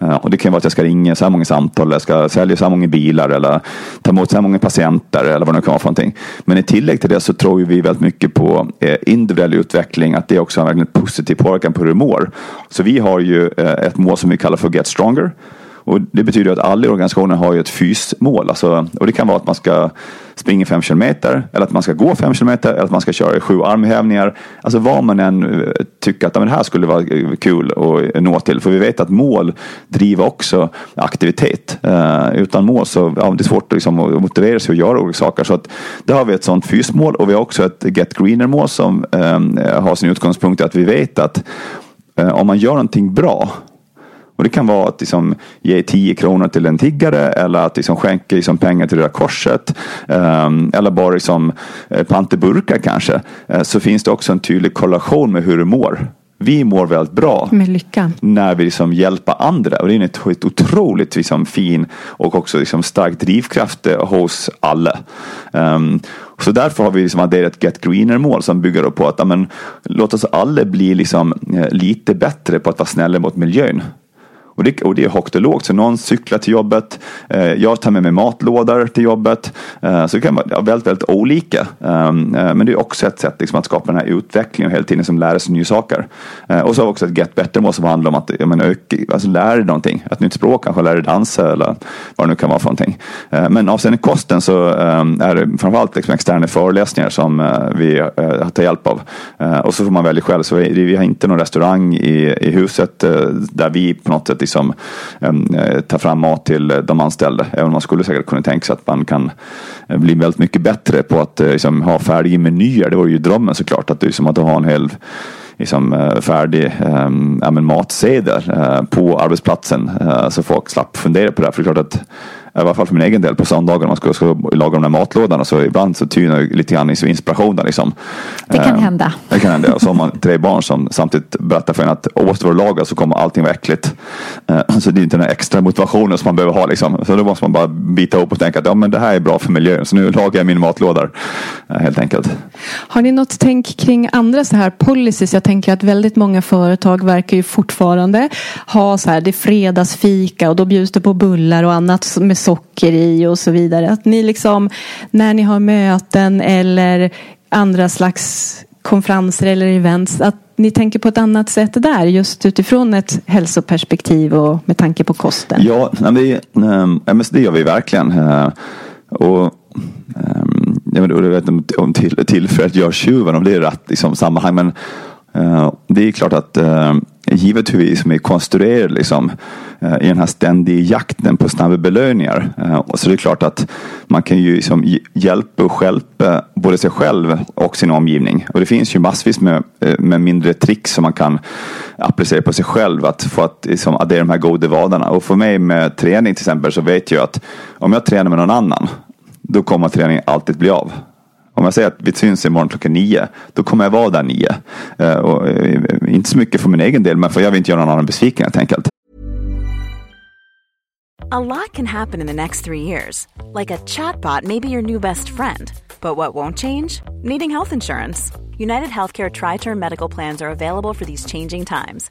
Ehm, och det kan vara att jag ska ringa så här många samtal, eller jag ska sälja så här många bilar eller ta emot så här många patienter eller vad det nu kan vara för någonting. Men i tillägg till det så tror vi väldigt mycket på eh, individuell utveckling, att det också har en positiv påverkan på hur du mår. Så vi har ju eh, ett mål som vi kallar för Get Stronger. Och det betyder att alla organisationer har ju ett fysmål. Alltså, och det kan vara att man ska springa fem kilometer eller att man ska gå fem kilometer eller att man ska köra sju armhävningar. Alltså vad man än eh, tycker att det här skulle vara eh, kul att eh, nå till. För vi vet att mål driver också aktivitet. Eh, utan mål så ja, det är svårt liksom, att motivera sig att göra olika saker. Så att, där har vi ett sådant fysmål och vi har också ett Get Greener mål som eh, har sin utgångspunkt i att vi vet att om man gör någonting bra och det kan vara att liksom, ge 10 kronor till en tiggare eller att liksom, skänka liksom, pengar till Röda Korset. Um, eller bara liksom, eh, panta burkar kanske. Uh, så finns det också en tydlig korrelation med hur du mår. Vi mår väldigt bra när vi liksom hjälper andra. Och det är ett, ett otroligt liksom fin och också liksom stark drivkraft eh, hos alla. Um, så därför har vi liksom adderat Get Greener-mål som bygger på att amen, låt oss alla bli liksom, eh, lite bättre på att vara snälla mot miljön. Och det, och det är högt och lågt. Så någon cyklar till jobbet. Eh, jag tar med mig matlådor till jobbet. Eh, så det kan vara väldigt, väldigt olika. Ehm, eh, men det är också ett sätt liksom, att skapa den här utvecklingen och hela tiden som lära sig nya saker. Eh, och så har vi också ett Get Better-mål som handlar om att ja, men, öka, alltså, lära dig någonting. Ett nytt språk, kanske lära dig dansa eller vad det nu kan vara för någonting. Eh, men avseende kosten så ehm, är det framförallt liksom, externa föreläsningar som eh, vi eh, tar hjälp av. Eh, och så får man välja själv. Så vi, vi har inte någon restaurang i, i huset eh, där vi på något sätt liksom, eh, ta fram mat till de anställda. Även om man skulle säkert kunna tänka sig att man kan eh, bli väldigt mycket bättre på att eh, liksom, ha färdiga menyer. Det var ju drömmen såklart. Att, liksom, att ha en hel liksom, eh, färdig ähm, matsedel äh, på arbetsplatsen äh, så folk slapp fundera på det. För det är klart att i alla fall för min egen del på söndagar när man ska, ska laga de där matlådorna så ibland så tynar lite grann inspirationen. Liksom. Det kan eh, hända. Det kan hända. Och så har man tre barn som samtidigt berättar för en att oavsett vad du lagar så kommer allting vara äckligt. Eh, så det är inte den extra motivationen som man behöver ha. Liksom. Så då måste man bara bita ihop och tänka att ja, men det här är bra för miljön. Så nu lagar jag min matlådor. Eh, helt enkelt. Har ni något tänk kring andra så här policies? Jag tänker att väldigt många företag verkar ju fortfarande ha så här, det är fredagsfika och då bjuds det på bullar och annat med socker i och så vidare. Att ni liksom när ni har möten eller andra slags konferenser eller events att ni tänker på ett annat sätt där just utifrån ett hälsoperspektiv och med tanke på kosten? Ja, det, ehm, det gör vi verkligen. Eh, ehm, och jag vet inte om till, tillfället gör tjuven, om det är rätt liksom, sammanhang. Men eh, det är klart att ehm, givet hur vi som är konstruerade liksom, eh, i den här ständiga jakten på snabba belöningar. Eh, så det är klart att man kan ju liksom hjälpa och hjälpa både sig själv och sin omgivning. Och det finns ju massvis med, eh, med mindre tricks som man kan applicera på sig själv att få att liksom, addera de här goda vanorna. Och för mig med träning till exempel så vet jag att om jag tränar med någon annan då kommer träningen alltid bli av. Om jag säger att vi syns imorgon klockan nio, då kommer jag vara där nio. Uh, och, uh, inte så mycket för min egen del, men för jag vill inte göra någon annan besviken helt enkelt. A lot can happen in the next three years. Like a chatbot may be your new best friend. But what won't change? Needing health insurance. United Healthcare Tri-Term Medical Plans are available for these changing times.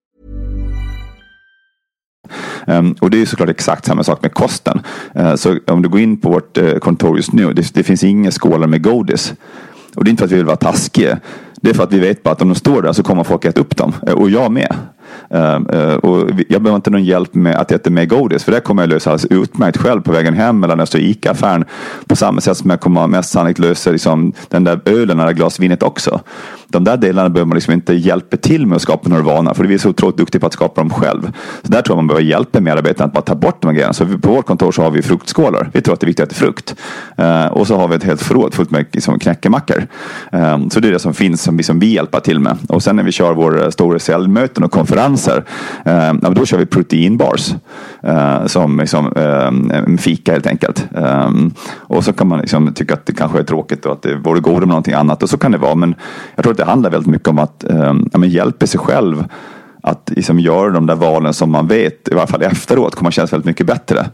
Um, och det är såklart exakt samma sak med kosten. Uh, så om du går in på vårt uh, kontor just nu, det, det finns inga skålar med godis. Och det är inte för att vi vill vara taskiga. Det är för att vi vet bara att om de står där så kommer folk äta upp dem. Eh, och jag med. Ehm, eh, och jag behöver inte någon hjälp med att äta mer godis. För det kommer jag lösa alldeles utmärkt själv på vägen hem eller när jag står i ICA-affären. På samma sätt som jag kommer mest sannolikt lösa liksom, den där ölen eller glasvinet också de där delarna behöver man liksom inte hjälpa till med att skapa några vanor. För vi är så otroligt duktiga på att skapa dem själv. Så där tror jag man behöver hjälpa medarbetarna att bara ta bort de här grejerna. Så på vårt kontor så har vi fruktskålar. Vi tror att det är viktigt att äta frukt. Eh, och så har vi ett helt förråd fullt med liksom, knäckemackor. Ehm, så det är det som finns som vi, som vi hjälper till med. Och sen när vi kör våra eh, stora säljmöten och konferenser. Um, då kör vi proteinbars. eh, som liksom, eh, fika helt enkelt. Eh, och så kan man liksom tycka att det kanske är tråkigt och att det vore godare med någonting annat. Och så kan det vara. Men jag tror att det handlar väldigt mycket om att eh, ja, hjälpa sig själv att liksom göra de där valen som man vet, i varje fall efteråt, kommer kännas väldigt mycket bättre.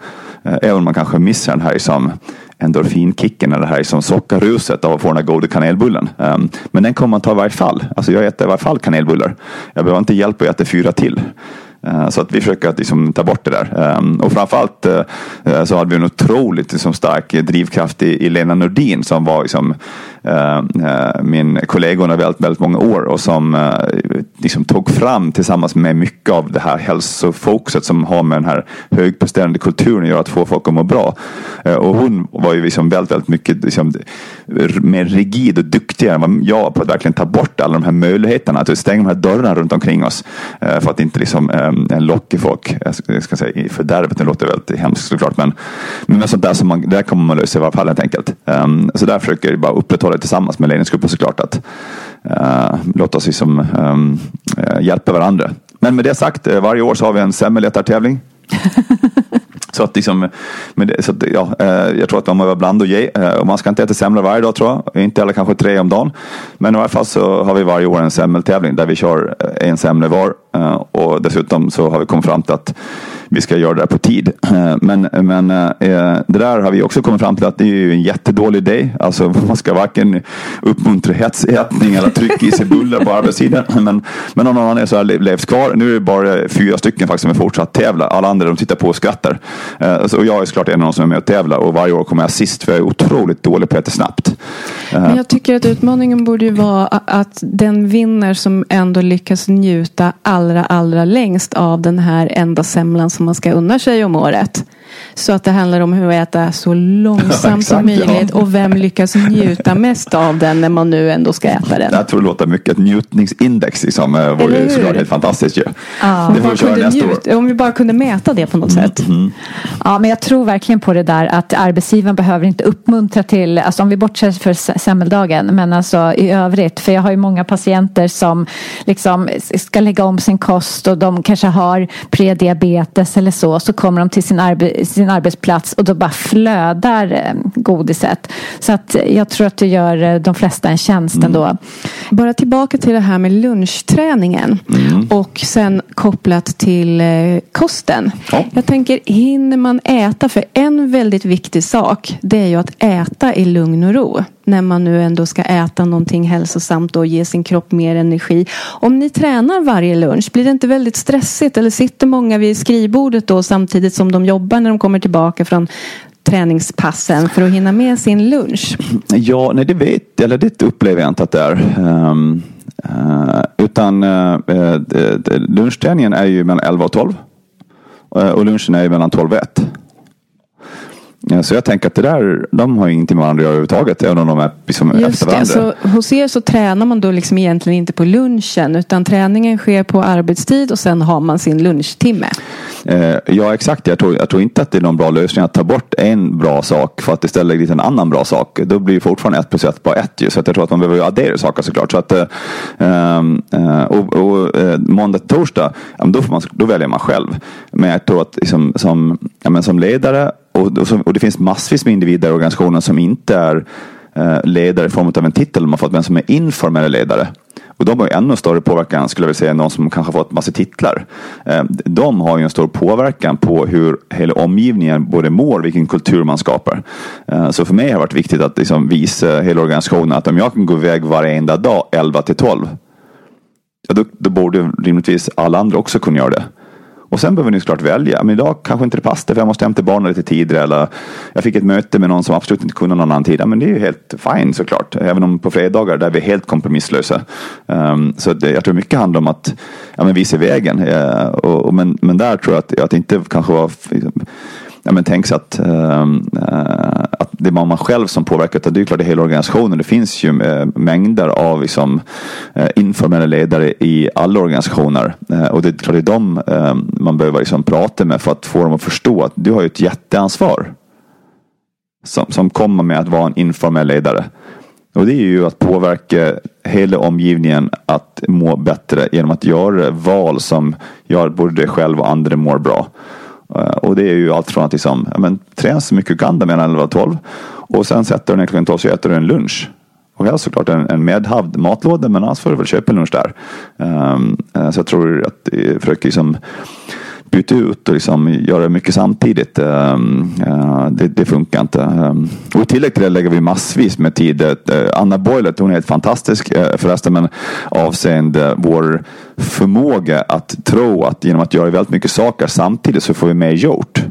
Även om man kanske missar den här liksom, endorfinkicken eller det här som sockerruset av att få den här goda kanelbullen. Um, men den kommer man ta i varje fall. Alltså jag äter i varje fall kanelbullar. Jag behöver inte hjälp att äta fyra till. Ehm, så att vi försöker att liksom ta bort det där. Ehm, och framförallt eh, så hade vi en otroligt liksom stark drivkraft i Lena Nordin som var liksom Eh, eh, min kollega under väldigt, väldigt många år och som eh, liksom tog fram tillsammans med mycket av det här hälsofokuset som har med den här högpresterande kulturen att göra att få folk att må bra. Och hon var ju liksom väldigt, väldigt mycket liksom, mer rigid och duktigare än vad jag på att verkligen ta bort alla de här möjligheterna. Att stänga de här dörrarna runt omkring oss. För att inte liksom locka folk. Jag ska säga i fördärvet, det låter väldigt hemskt såklart. Men, men sånt där som man, där kommer man lösa i alla fall helt enkelt. Ehm, så där försöker jag bara upprätthålla det tillsammans med ledningsgruppen såklart. Att uh, låta oss liksom, um, hjälpa varandra. Men med det sagt, uh, varje år så har vi en semmelletartävling. Så att liksom, det, så att, ja, jag tror att man behöver blanda och ge. Och man ska inte äta semlor varje dag tror jag. Inte heller kanske tre om dagen. Men i alla fall så har vi varje år en semmeltävling där vi kör en semla var. Eh, och dessutom så har vi kommit fram till att vi ska göra det där på tid. Eh, men, men eh, det där har vi också kommit fram till att det är en jättedålig idé. Alltså man ska varken uppmuntra hetsätning eller trycka i sig bullar på arbetstiden. Men, men om någon annan så har levt kvar. Nu är det bara fyra stycken faktiskt som är fortsatt tävla. Alla andra de tittar på och skrattar. Och jag är såklart en av de som är med och tävlar och varje år kommer jag sist för jag är otroligt dålig på att äta snabbt. Men jag tycker att utmaningen borde ju vara att den vinner som ändå lyckas njuta allra, allra längst av den här enda semlan som man ska unna sig om året. Så att det handlar om hur att äta så långsamt ja, som möjligt och vem lyckas njuta mest av den när man nu ändå ska äta den. Jag tror det låter mycket ett njutningsindex liksom, vore såklart helt fantastiskt ju. Ja. Det får vi nästa. Om vi bara kunde mäta det på något mm. sätt. Mm. Ja, men jag tror verkligen på det där att arbetsgivaren behöver inte uppmuntra till, alltså om vi bortser för semmeldagen, men alltså i övrigt, för jag har ju många patienter som liksom ska lägga om sin kost och de kanske har prediabetes eller så, så kommer de till sin arbetsgivare sin arbetsplats och då bara flödar eh, godiset. Så att jag tror att det gör eh, de flesta en tjänst mm. ändå. Bara tillbaka till det här med lunchträningen mm. och sen kopplat till eh, kosten. Ja. Jag tänker, hinner man äta? För en väldigt viktig sak det är ju att äta i lugn och ro när man nu ändå ska äta någonting hälsosamt och ge sin kropp mer energi. Om ni tränar varje lunch, blir det inte väldigt stressigt? Eller sitter många vid skrivbordet då samtidigt som de jobbar när de kommer tillbaka från träningspassen för att hinna med sin lunch? Ja, nej det vet eller det upplever jag inte att det är. Um, uh, utan uh, lunchträningen är ju mellan 11 och 12. och lunchen är ju mellan 12 och 1. Så jag tänker att det där, de har ingenting med varandra att göra överhuvudtaget. Även om de är liksom Just efter varandra. Så hos er så tränar man då liksom egentligen inte på lunchen. Utan träningen sker på arbetstid och sen har man sin lunchtimme. Eh, ja exakt. Jag tror, jag tror inte att det är någon bra lösning att ta bort en bra sak för att istället lägga dit en annan bra sak. Då blir fortfarande ett plus ett bara ett. Ju. Så att jag tror att man behöver addera saker såklart. Så att, eh, ehm, eh och, och eh, måndag till torsdag, då, får man, då väljer man själv. Men jag tror att liksom, som, ja, men som ledare och, och, och det finns massvis med individer i organisationen som inte är eh, ledare i form av en titel de har fått, men som är informella ledare. Och de har ju ännu större påverkan skulle jag vilja säga än de som kanske har fått massa titlar. Eh, de har ju en stor påverkan på hur hela omgivningen både mår, vilken kultur man skapar. Eh, så för mig har det varit viktigt att liksom visa hela organisationen att om jag kan gå iväg varenda dag 11 till 12 då, då borde rimligtvis alla andra också kunna göra det. Och sen behöver ni såklart välja. Men idag kanske inte det passar för jag måste hämta barnen lite tidigare. Eller jag fick ett möte med någon som absolut inte kunde någon annan tid. Ja, men det är ju helt fine såklart. Även om på fredagar där vi är helt kompromisslösa. Um, så det, eh, jag tror mycket handlar om att ja, men visa vägen. Uh, och, och, men, men där tror jag att, att det inte kanske var ja, men tänk sig att, uh, att det är man själv som påverkar. Det är klart det är hela organisationen. Det finns ju eh, mängder av liksom, eh, informella ledare i alla organisationer. och det är klart det är dem ehm, man behöver liksom prata med för att få dem att förstå att du har ju ett jätteansvar. Som, som kommer med att vara en informell ledare. Och det är ju att påverka hela omgivningen att må bättre genom att göra val som gör både dig själv och andra mår bra. Eh, och det är ju allt från att liksom, ja, men, träna så mycket du kan mellan 11 och 12. Och sen sätter du dig klockan 12 så äter du en lunch. Och helst såklart en, en medhavd matlåda men annars får du väl köpa en lunch där. Um, så jag tror att jag försöker liksom byta ut och liksom göra mycket samtidigt. Ehm, eh, det, det, funkar inte. Ehm, och i tillägg till det lägger vi massvis med tid. Eh, Anna Boylet, hon är helt fantastisk eh, förresten, men avseende vår förmåga att tro att genom att göra väldigt mycket saker samtidigt så får vi mer gjort.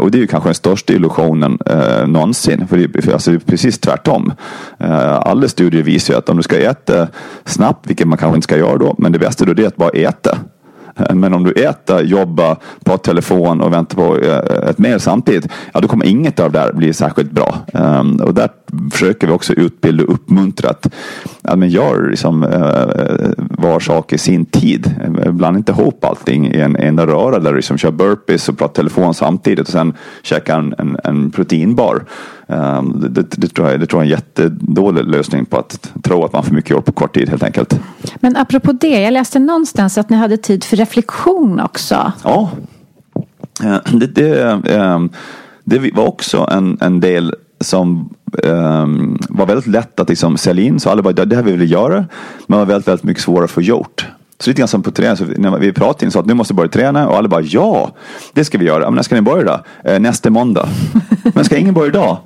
Och det är ju kanske den största illusionen eh, någonsin. För det, för, alltså, det är precis tvärtom. Eh, alla studier visar ju att om du ska äta snabbt, vilket man kanske inte ska göra då, men det bästa då är att bara äta. Men om du äter, jobbar, på telefon och väntar på eh, ett mejl samtidigt, ja då kommer inget av det här bli särskilt bra. Ehm, och där försöker vi också utbilda och uppmuntra att, man gör liksom, uh, var sak i sin tid. Blanda inte ihop allting i en enda röra där du liksom kör burpees och pratar telefon samtidigt och sen käkar en, en, en proteinbar. Um, det, det, det, tror jag, det tror jag är en jättedålig lösning på att tro att man får mycket gjort på kort tid helt enkelt. Men apropå det, jag läste någonstans att ni hade tid för reflektion också. Ja, det, det, ehm, det var också en, en del som um, var väldigt lätt att liksom sälja in. Så alla bara, det här vill vi göra. Men var väldigt, väldigt mycket svårare att få gjort. Så lite grann som på träning, så när vi pratade in så att nu måste vi börja träna och alla bara ja, det ska vi göra. Men när ska ni börja då? Eh, nästa måndag. Men ska ingen börja idag?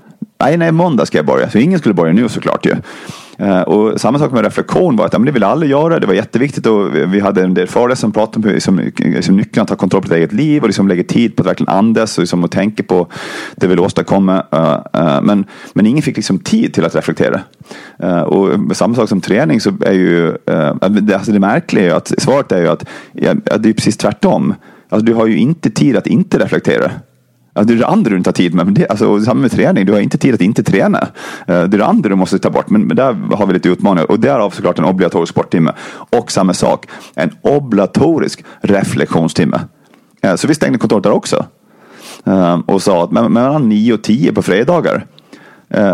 Nej, nej, måndag ska jag börja. Så ingen skulle börja nu såklart ju. Eh, och samma sak med reflektion var att ja, men det ville alla göra. Det var jätteviktigt och vi hade en del föreläsare som pratade om hur liksom, liksom nyckeln att ta kontroll på ditt eget liv och liksom lägga tid på att verkligen andas och liksom, och tänka på det vi vill åstadkomma. Uh, uh, men, men ingen fick liksom tid till att reflektera. och samma sak som träning så är ju det, alltså det märkliga är att svaret är ju att ja, det är precis tvärtom. Alltså, du har ju inte tid att inte reflektera. Alltså, det är det andra du inte har tid med. Men det, alltså, samma med träning, du har inte tid att inte träna. Eh, det är det andra du måste ta bort. Men, men där har vi lite utmaningar. Och därav såklart en obligatorisk sporttimme. Och samma sak, en obligatorisk reflektionstimme. Eh, så vi stängde kontoret där också. Eh, och sa att mellan 9 och 10 på fredagar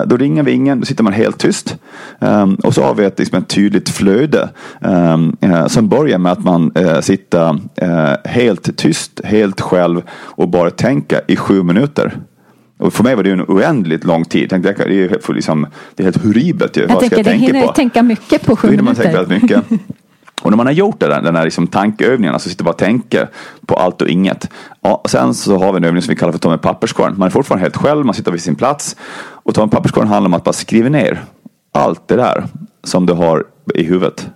då ringer vi ingen, då sitter man helt tyst. Um, och så har vi ett, liksom ett tydligt flöde um, uh, som börjar med att man uh, sitter helt tyst, helt själv och bara tänka i sju minuter. Och för mig var det en oändligt lång tid. Tänkte, det, är, liksom, det är helt horribelt. Jag Vad tänker, ska jag det hinner på? tänka mycket på sju minuter. Man tänka väldigt mycket. Och när man har gjort det den här liksom tankeövningen, alltså sitter bara och tänker på allt och inget. Ja, sen så har vi en övning som vi kallar för ta med papperskorn. Man är fortfarande helt själv, man sitter vid sin plats. Och ta en papperskorg handlar om att bara skriva ner allt det där som du har i huvudet.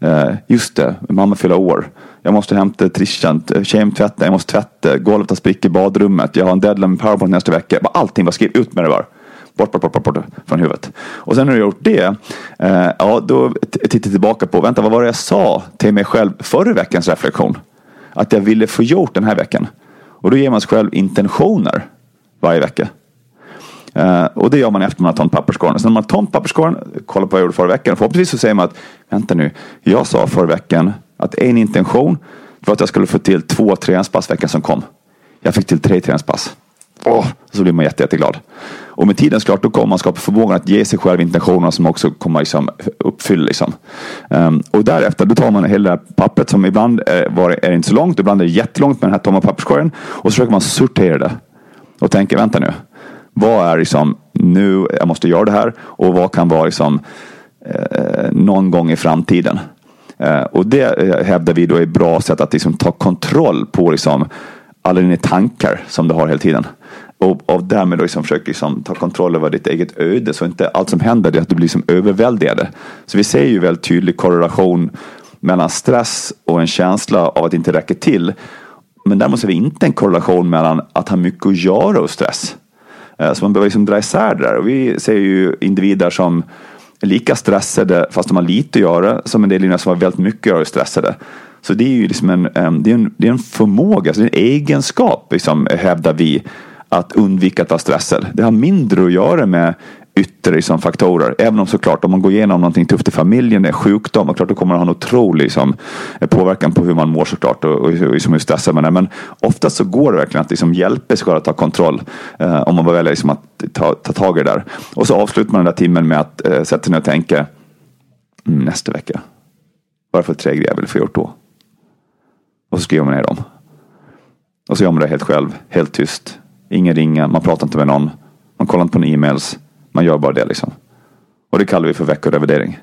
Eh, just det, mamma fyller år. Jag måste hämta Trishan, eh, kemtvätta, jag måste tvätta, golvet har sprickit i badrummet, jag har en deadline med powerpoint nästa vecka. Allting, bara skriv ut med det bara. Bort, bort, bort, bort, bort från huvudet. Och sen när du har gjort det, eh, ja då tittar jag tillbaka på, vänta vad var det jag sa till mig själv förra veckans reflektion? Att jag ville få gjort den här veckan. Och då ger man sig själv intentioner varje vecka. Uh, och det gör man efter man har tömt papperskorgen. Så när man har tömt papperskorgen, kollar på vad jag gjorde förra veckan. Förhoppningsvis så säger man att, vänta nu, jag sa förra veckan att en intention var att jag skulle få till två träningspass veckan som kom. Jag fick till tre träningspass. Oh, så blir man jätte, jätteglad. Och med tiden såklart, då kommer man skapa förmågan att ge sig själv intentioner som också kommer liksom uppfylla. Liksom. Um, och därefter, då tar man hela det här pappret som ibland är, var, är inte så långt, ibland är det jättelångt med den här tomma papperskorgen. Och så försöker man sortera det. Och tänker, vänta nu. Vad är liksom nu, jag måste göra det här. Och vad kan vara liksom eh, någon gång i framtiden. Eh, och det eh, hävdar vi då är ett bra sätt att liksom ta kontroll på liksom alla dina tankar som du har hela tiden. Och, och därmed liksom försöka liksom ta kontroll över ditt eget öde. Så inte allt som händer är att du blir liksom överväldigad. Så vi ser ju väldigt tydlig korrelation mellan stress och en känsla av att det inte räcker till. Men däremot ser vi inte en korrelation mellan att ha mycket att göra och stress. Eh, så man behöver liksom dra isär det där. Och vi ser ju individer som är lika stressade fast de har lite att göra som en del individer som har väldigt mycket att göra och är stressade. Så det är ju liksom en, det är en, det är en förmåga, alltså en egenskap liksom, hävdar vi att undvika att vara stressad. Det har mindre att göra med yttre liksom, faktorer. Även om såklart om man går igenom någonting tufft i familjen, det är sjukdom, och klart då kommer det ha en otrolig liksom, eh, påverkan på hur man mår såklart och, och, och liksom, hur stressad man är. Men oftast så går det verkligen att liksom, hjälpa sig själv att ta kontroll eh, om man bara väljer liksom, att ta, ta tag i det där. Och så avslutar man den där timmen med att eh, sätta sig ner och tänka mm, nästa vecka. Vad för tre grejer jag vill få gjort då? Och så skriver man ner dem. Och så gör man det helt själv, helt tyst. Ingen ringer, man pratar inte med någon. Man kollar inte på några e-mails. Man gör bara det liksom. Och det kallar vi för veckorevidering.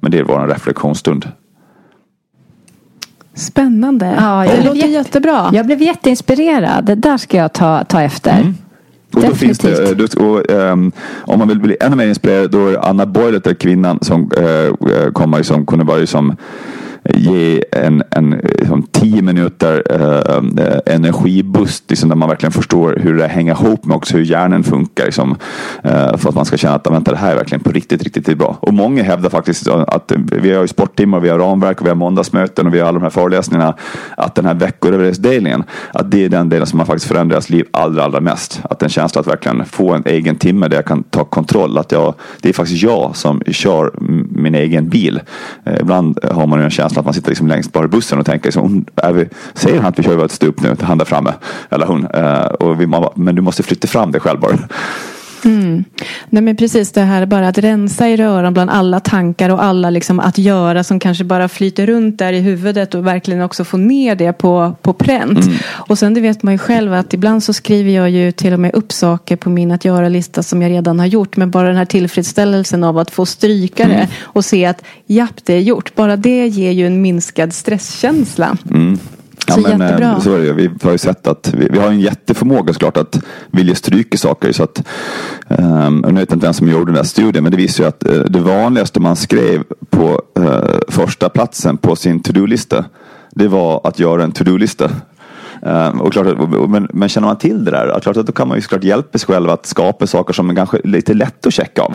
Men det är vår reflektionsstund. Spännande. Ja, jag det låter jätte- jättebra. Jag blev jätteinspirerad. Det där ska jag ta, ta efter. Mm. Och då finns det, Definitivt. då, och, ehm, om man vill bli ännu mer inspirerad då är Anna Boylet, är kvinnan som uh, kommer som kunde vara som ge en, en liksom, tio minuter eh, eh, energiboost liksom, där man verkligen förstår hur det hänger ihop med också hur hjärnan funkar. Liksom, eh, för att man ska känna att ah, vänta, det här är verkligen på riktigt, riktigt bra. Och många hävdar faktiskt att vi har ju sporttimmar, vi har ramverk, och vi har måndagsmöten och vi har alla de här föreläsningarna. Att den här veckoredovisningsdelen, att det är den delen som har faktiskt förändrat deras liv allra, allra mest. Att en känsla att verkligen få en egen timme där jag kan ta kontroll. Att jag, det är faktiskt jag som kör min egen bil. Eh, ibland har man ju en känsla att man sitter liksom längst bara i bussen och tänker liksom, "Hon- är vi, säger han att vi kör över ett stup nu, han där framme. Eller hon. Eh, och vi, man, men du måste flytta fram dig själv bara. Nej men precis det här bara att rensa i röran bland alla tankar och alla liksom att göra som kanske bara flyter runt där i huvudet och verkligen också få ner det på, på pränt. Och sen det vet man ju själv att ibland så skriver jag ju till och med upp saker på min att göra-lista som jag redan har gjort. Men bara den här tillfredsställelsen av att få stryka det och se att japp det är gjort. Bara det ger ju en minskad stresskänsla. Så men, eh, jättebra. Så är det, vi har ju sett att vi, vi har en jätteförmåga såklart att vilja stryka saker. Så att, um, jag vet inte vem som gjorde den där studien men det visar ju att eh, det vanligaste man skrev på eh, första platsen på sin to-do-lista det var att göra en to-do-lista. Um, och klart, att- men, men känner man till det där, att klart, att då kan man ju såklart hjälpa sig själv att skapa saker som är kanske lite lätt att checka av.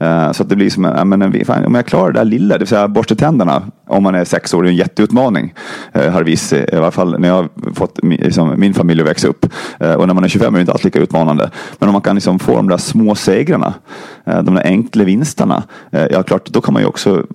Eh, så att det blir som, ja, men, fan, om jag klarar det där lilla, det vill säga borsta tänderna om man är sex år, det är en jätteutmaning. Eh, har det i alla fall när jag har fått min, liksom, min familj att växa upp. Eh, och när man är 25 är det inte alls lika utmanande. Men om man kan liksom få de där små segrarna, de där enkla vinsterna, ja klart, då kan man ju också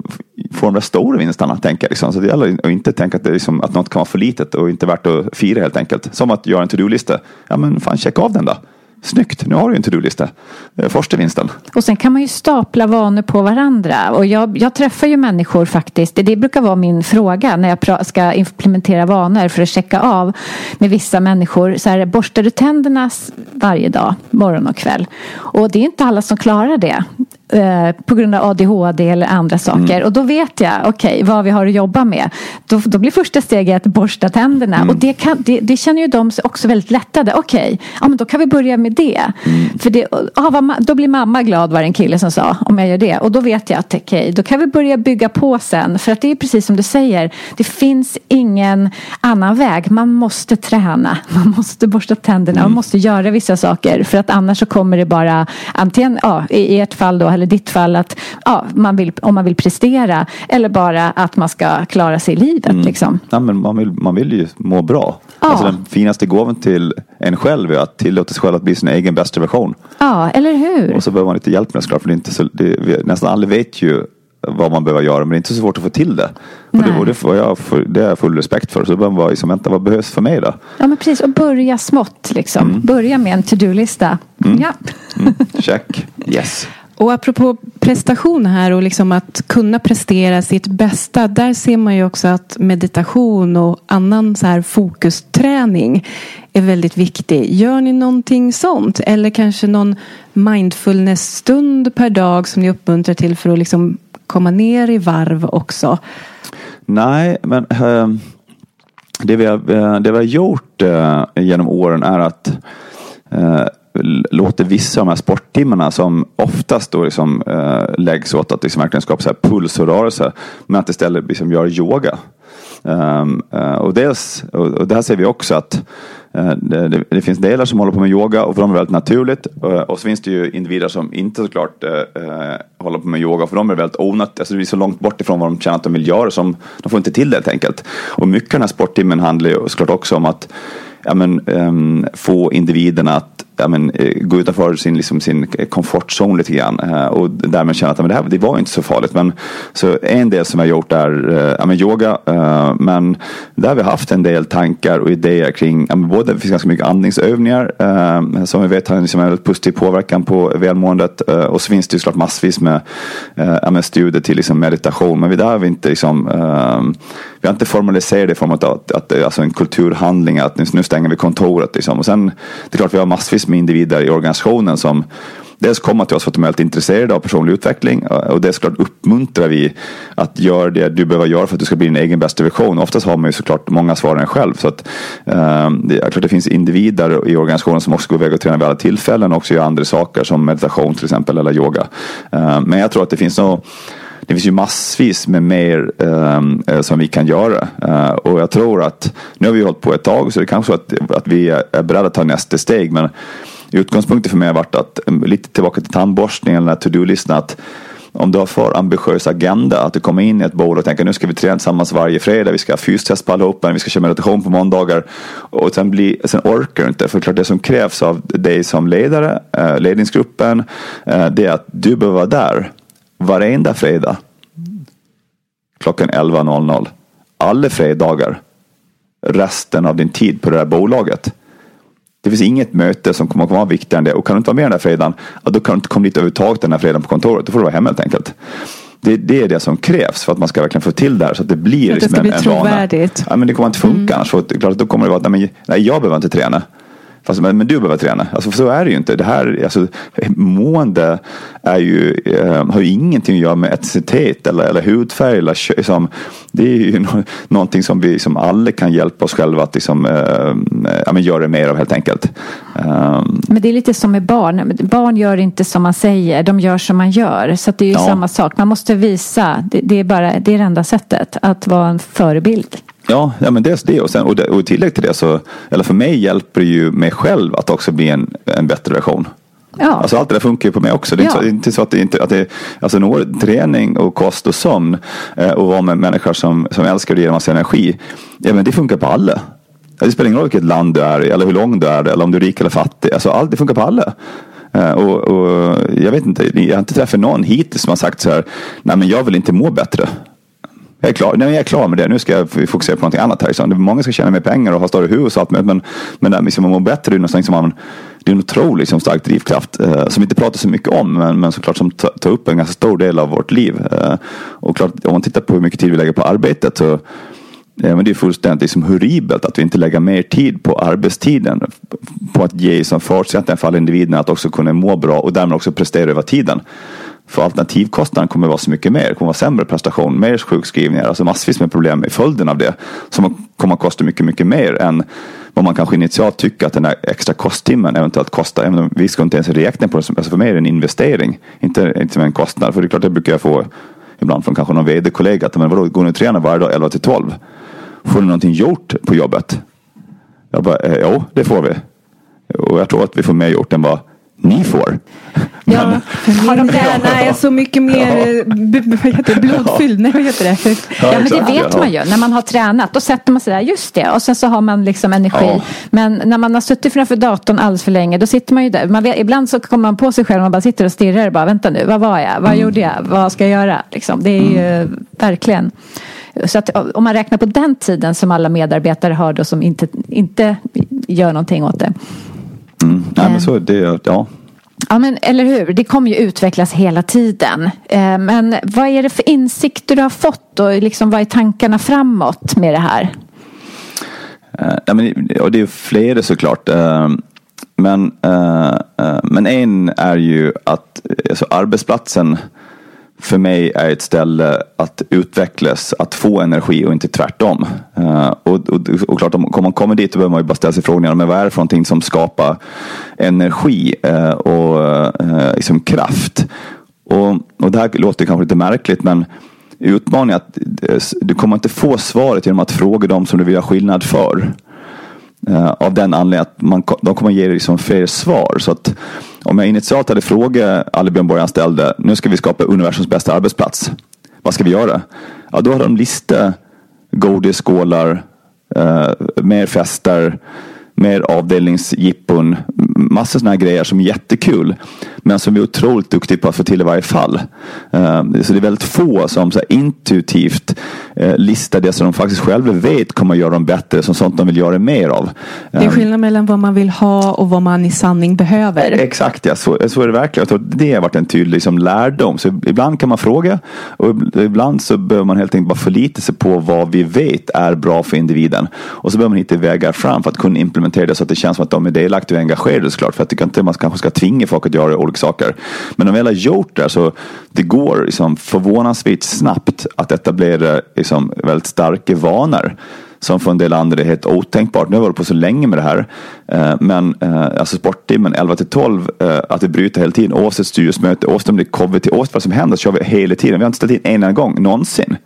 få de där stora vinsterna, tänker jag. Liksom. Så det gäller att inte tänka att, det liksom, att något kan vara för litet och inte värt att fira helt enkelt. Som att göra en to-do-lista. Ja men fan, checka av den då. Snyggt, nu har du en to-do-lista. Det är Första vinsten. Och sen kan man ju stapla vanor på varandra. Och jag, jag träffar ju människor faktiskt. Det brukar vara min fråga när jag ska implementera vanor för att checka av med vissa människor. Så här, borstar du tänderna varje dag, morgon och kväll? Och det är inte alla som klarar det. eh, På grund av ADHD eller andra saker. Och då vet jag, okej, vad vi har att jobba med. Då, då blir första steget att borsta tänderna. Och det, kan, det, det känner ju de också väldigt lättade. Okej, ja, men då kan vi börja med det. För det, ma- då blir mamma glad var det en kille som sa om jag gör det. Och då vet jag att okej, då kan vi börja bygga på sen. För att det är precis som du säger. Det finns ingen annan väg. Man måste träna. Man måste borsta tänderna. Man måste göra vissa saker. För att annars så kommer det bara antingen ja, i ert fall då eller ditt fall att ja, man vill, om man vill prestera. Eller bara att man ska klara sig i livet liksom. Ja, men man, vill, man vill ju må bra. Ja. Alltså den finaste gåvan till en själv är att tillåta sig själv att bli sin egen bästa version. Ja, eller hur? Och så behöver man lite hjälp med det såklart. För det är inte så, det, vi, nästan alla vet ju vad man behöver göra men det är inte så svårt att få till det. Och det, och det, får jag, det har jag full respekt för. Så behöver man vara liksom, vänta vad behövs för mig då? Ja men precis och börja smått liksom. Börja med en to-do-lista. Ja. Mm, check. Yes. Och apropå prestation här och liksom att kunna prestera sitt bästa. Där ser man ju också att meditation och annan så här fokusträning är väldigt viktig. Gör ni någonting sånt? Eller kanske någon mindfulness-stund per dag som ni uppmuntrar till för att liksom komma ner i varv också? Nej, men äh, det, vi har, eh, det vi har gjort äh, genom åren är att äh, låter vissa av de här sporttimmarna som oftast då liksom, eh, läggs åt att liksom verkligen skapa så här puls och rörelse. Men att istället liksom göra yoga. Um, uh, och, dels, och, och det här ser vi också att uh, det, det, det finns delar som håller på med yoga och för dem är det väldigt naturligt. Uh, och så finns det ju individer som inte såklart håller på med yoga för dem är det väldigt onödigt. Alltså det blir så långt bort ifrån vad de känner att de vill göra som de får inte till det helt enkelt. Och mycket av den här sporttimmen handlar ju såklart också om att ja, men, um, få individerna att ja, men, eh, gå utanför sin, liksom, sin eh, komfortzon lite grann. Eh, och därmed känna att men det här det var inte så farligt. Men, så en del som vi har gjort är ja, men, yoga. men där har vi haft en del tankar och idéer kring ja, men, både det finns ganska mycket andningsövningar som vi vet har liksom en väldigt positiv påverkan på välmåendet. och så finns det ju såklart massvis med, ja, med studier till liksom, meditation. Men där har vi inte liksom, vi har inte formaliserat det i form av att, att det är alltså en kulturhandling. Att nu, nu stänger vi kontoret. Liksom. Och sen, det är klart vi har massvis med individer i organisationen som dels kommer till oss för att de är väldigt intresserade av personlig utveckling och det såklart uppmuntrar vi att göra det du behöver göra för att du ska bli din egen bästa version. Oftast har man ju såklart många svar än själv. Så att, eh, det är klart det finns individer i organisationen som också går iväg och tränar vid alla tillfällen och också gör andra saker som meditation till exempel eller yoga. Eh, men jag tror att det finns nog det finns ju massvis med mer um, som vi kan göra. Uh, och jag tror att nu har vi hållit på ett tag så det är kanske så att, att vi är beredda att ta nästa steg. Men utgångspunkten för mig har varit att eh, lite tillbaka till tandborstningen eller to-do-listan. Att om du har för ambitiös agenda, att du kommer in i ett bolag och tänker nu ska vi träna tillsammans varje fredag, vi ska ha fystest på allihopa, vi ska köra meditation på måndagar och sen, bli, sen orkar du inte. För klart det som krävs av dig som ledare, ledningsgruppen, det är att du behöver vara där varenda fredag klockan 11.00 alla fredagar resten av din tid på det här bolaget. Det finns inget möte som kommer att vara viktigare än det. Och kan du inte vara med den här fredagen, då kan du inte komma dit överhuvudtaget den här fredagen på kontoret. Då får du vara hemma helt enkelt. Det, det, är det som krävs för att man ska verkligen få till det här så att det blir att det liksom en, bli en vana. Ja, men det kommer inte funka Mm. annars. För att, klart, då kommer det vara att nej, jag behöver inte träna. Fast, men, men du behöver träna. Alltså, för så är det ju inte. Det här, alltså, mående är ju, eh, har ju ingenting att göra med etnicitet eller, eller hudfärg. Eller, liksom, det är ju no, någonting som vi som alla kan hjälpa oss själva att liksom, eh, ja, men göra mer av helt enkelt. Um, Men det är lite som med barn. Barn gör inte som man säger, de gör som man gör. Så det är ju Ja. samma sak. Man måste visa, det, det, är bara, det är det enda sättet, att vara en förebild. Ja, ja men dels det och, sen, och, det, och i tillägg till det så, eller för mig hjälper det ju mig själv att också bli en, en bättre version. Ja. Alltså allt det där funkar ju på mig också. Det är, Ja. inte, så, att det inte, att det, alltså når, träning och kost och sömn eh, och vara med människor som, som älskar och ger en massa energi. Ja men det funkar på alla. Det spelar ingen roll vilket land du är i eller hur lång du är eller om du är rik eller fattig. Alltså allt det funkar på alla. Eh, och, och jag vet inte, jag har inte träffat någon hittills som har sagt så här, nej men jag vill inte må bättre. Jag är, klar. Nej, jag är klar med det. Nu ska jag fokusera på någonting annat här. Många ska tjäna mer pengar och ha större hus och allt möjligt. Men, men det liksom att må bättre det är någonting som man, det är en otroligt liksom, stark drivkraft. Eh, som vi inte pratar så mycket om. Men, men såklart som tar upp en ganska stor del av vårt liv. Eh, och klart om man tittar på hur mycket tid vi lägger på arbetet. Så, eh, men det är fullständigt liksom, horribelt att vi inte lägger mer tid på arbetstiden. På att ge som förutsättningar för alla individerna att också kunna må bra och därmed också prestera över tiden. För alternativkostnaden kommer att vara så mycket mer. Det kommer att vara sämre prestation, mer sjukskrivningar, alltså massvis med problem i följden av det. Som kommer att kosta mycket, mycket mer än vad man kanske initialt tycker att den här extra kosttimmen eventuellt kostar. Även om vi ska inte ens räkna på det. Alltså för mig är det en investering, inte, inte som en kostnad. För det är klart, det brukar jag få ibland från kanske någon vd-kollega. Att, men vadå, går ni och tränar varje dag 11 till 12? Får ni någonting gjort på jobbet? Jag bara, eh, jo, det får vi. Och jag tror att vi får mer gjort än vad ni får. Ja, För min hjärna är så mycket mer eh, vad heter det, blodfylld. Nej, vad heter det? Ja, men det vet man ju. När man har tränat, då sätter man sig där, just det. Och sen så har man liksom energi. Ja. Men när man har suttit framför datorn alldeles för länge, då sitter man ju där. Man vet, ibland så kommer man på sig själv och man bara sitter och stirrar och bara, vänta nu, vad var jag? Vad Mm. gjorde jag? Vad ska jag göra? Liksom, det är ju verkligen. Så att om man räknar på den tiden som alla medarbetare har då som inte, inte gör någonting åt det. Mm. Nej, men så det, ja. Ja men eller hur, det kommer ju utvecklas hela tiden. Eh, men vad är det för insikter du har fått och liksom vad är tankarna framåt med det här? Eh, ja, men, och det är flera såklart. Eh, men, men en är ju att alltså, arbetsplatsen för mig är ett ställe att utvecklas, att få energi och inte tvärtom. Uh, och, och, och klart, om om man kommer dit så behöver man ju bara ställa sig frågan, men vad är det för någonting som skapar energi uh, och uh, liksom kraft? Och, och det här låter kanske lite märkligt, men utmaningen är att du kommer inte få svaret genom att fråga dem som du vill ha skillnad för. Uh, av den anledningen att man, de kommer ge dig liksom fel svar. Så att om jag initialt hade frågat alla Björn Borg-anställda, nu ska vi skapa universums bästa arbetsplats. Vad ska vi göra? Ja, då har de listat godisskålar, uh, mer fester, mer avdelningsjippon, massor sådana här grejer som är jättekul. Men som vi är otroligt duktiga på att få till i varje fall. Eh, Så det är väldigt få som så intuitivt eh, listar det som de faktiskt själva vet kommer att göra dem bättre, som sånt de vill göra mer av. Det är skillnad mellan vad man vill ha och vad man i sanning behöver. Exakt ja, så, så är det verkligen. Jag tror att det har varit en tydlig liksom, lärdom. Så ibland kan man fråga och ibland så behöver man helt enkelt bara förlita sig på vad vi vet är bra för individen. Och så behöver man hitta vägar fram för att kunna implementera det så att det känns som att de är delaktiga och engagerade såklart. För jag tycker inte man kanske ska tvinga folk att göra olika saker. Men när vi väl har gjort det så det går liksom förvånansvärt snabbt att etablera liksom väldigt starka vanor som för en del andra är helt otänkbart. Nu har vi hållit på så länge med det här. Eh, men eh, alltså sporttimmen 11 till 12, eh, att vi bryter hela tiden oavsett styrelsemöte, oavsett om det är covid, oavsett vad som händer så kör vi hela tiden. Vi har inte ställt in en enda gång någonsin.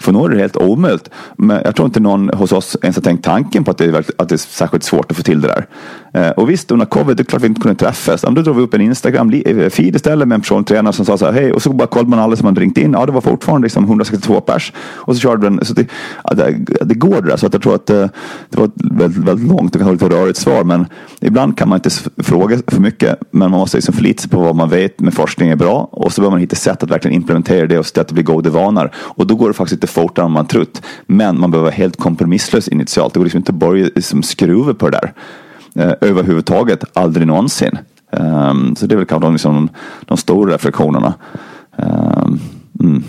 För nu är det helt omöjligt. Men jag tror inte någon hos oss ens har tänkt tanken på att det är, att det är särskilt svårt att få till det där. Eh, och visst, under covid, det är klart vi inte kunde träffas. Då drog vi upp en Instagram-feed eh, istället med en personlig tränare som sa så här, hej, och så bara kollade man alla som hade ringt in. Ja, det var fortfarande liksom 162 pers. Och så körde den. Så det, ja, det, det, går det där. Så att jag tror att eh, det var ett väldigt, väldigt långt och kanske lite rörigt svar. Men ibland kan man inte fråga för mycket. Men man måste liksom förlita sig på vad man vet med forskning är bra. Och så behöver man hitta sätt att verkligen implementera det och se till att det blir goda vanor. Och då går det faktiskt inte fortare än man trott. Men man behöver vara helt kompromisslös initialt. Det går liksom inte att börja liksom skruva på det där. Eh, överhuvudtaget, aldrig någonsin. Um, så det är väl kanske de, liksom, de stora reflektionerna. Um, mm.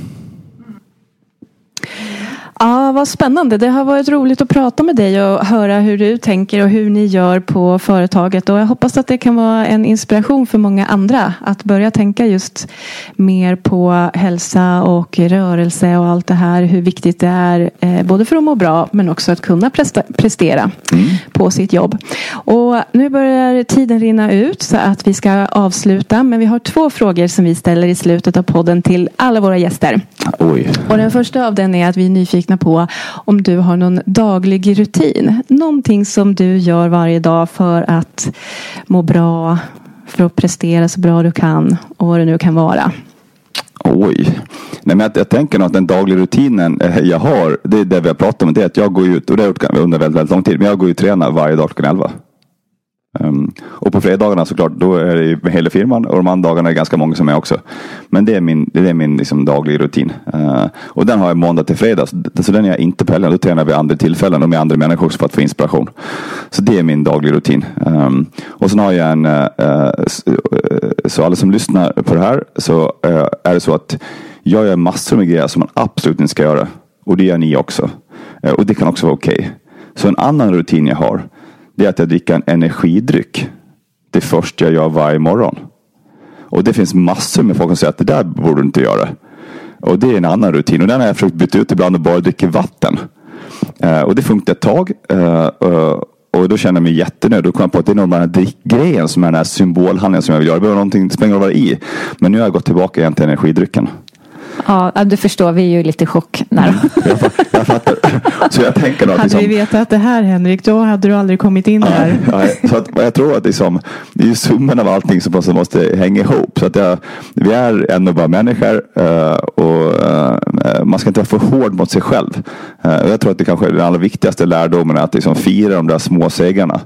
Ja, vad spännande. Det har varit roligt att prata med dig och höra hur du tänker och hur ni gör på företaget. Och jag hoppas att det kan vara en inspiration för många andra att börja tänka just mer på hälsa och rörelse och allt det här. Hur viktigt det är eh, både för att må bra men också att kunna prestera mm. på sitt jobb. Och nu börjar tiden rinna ut så att vi ska avsluta. Men vi har två frågor som vi ställer i slutet av podden till alla våra gäster. Oj. Och den första av den är att vi är nyfikna nyfikna på om du har någon daglig rutin. Någonting som du gör varje dag för att må bra, för att prestera så bra du kan och vad det nu kan vara. Oj. Nej, men jag, jag tänker nog att den dagliga rutinen eh, jag har, det är det vi har pratat om, det är att jag går ut, och det har jag gjort under väldigt, väldigt lång tid, men jag går ut och tränar varje dag klockan 11. Um, och på fredagarna såklart, då är det ju hela firman och de andra dagarna är det ganska många som är också. Men det är min, det är min liksom, dagliga rutin. Uh, och den har jag måndag till fredag. Så den är jag inte på helgen. Då tränar vi andra tillfällen och med andra människor också för att få inspiration. Så det är min dagliga rutin. Um, och sen har jag en, uh, så alla som lyssnar på det här så uh, är det så att jag gör massor med grejer som man absolut inte ska göra. Och det gör ni också. och det kan också vara okej. Okay. Så en annan rutin jag har det är att jag dricker en energidryck. Det första jag gör varje morgon. Och det finns massor med folk som säger att det där borde du inte göra. Och det är en annan rutin och den har jag försökt byta ut ibland och bara dricka vatten. Eh, och det funkar ett tag. Eh, eh och då känner jag mig jättenöjd. Då kom jag på att det är nog den här drickgrejen som är den här symbolhandlingen som jag vill göra. Det behöver någonting, det spelar vad det i. Men nu har jag gått tillbaka igen till energidrycken. Ja, du förstår, vi är ju lite chock. jag, jag fattar. Så jag tänker att, hade liksom, vi vetat det här Henrik, då hade du aldrig kommit in här. Ja, så att, jag tror att liksom, det är ju summan av allting som måste, måste hänga ihop. Så att jag, vi är ändå bara människor uh, och uh, man ska inte vara för hård mot sig själv. Uh, jag tror att det kanske är den allra viktigaste lärdomen är att liksom fira de där små segrarna.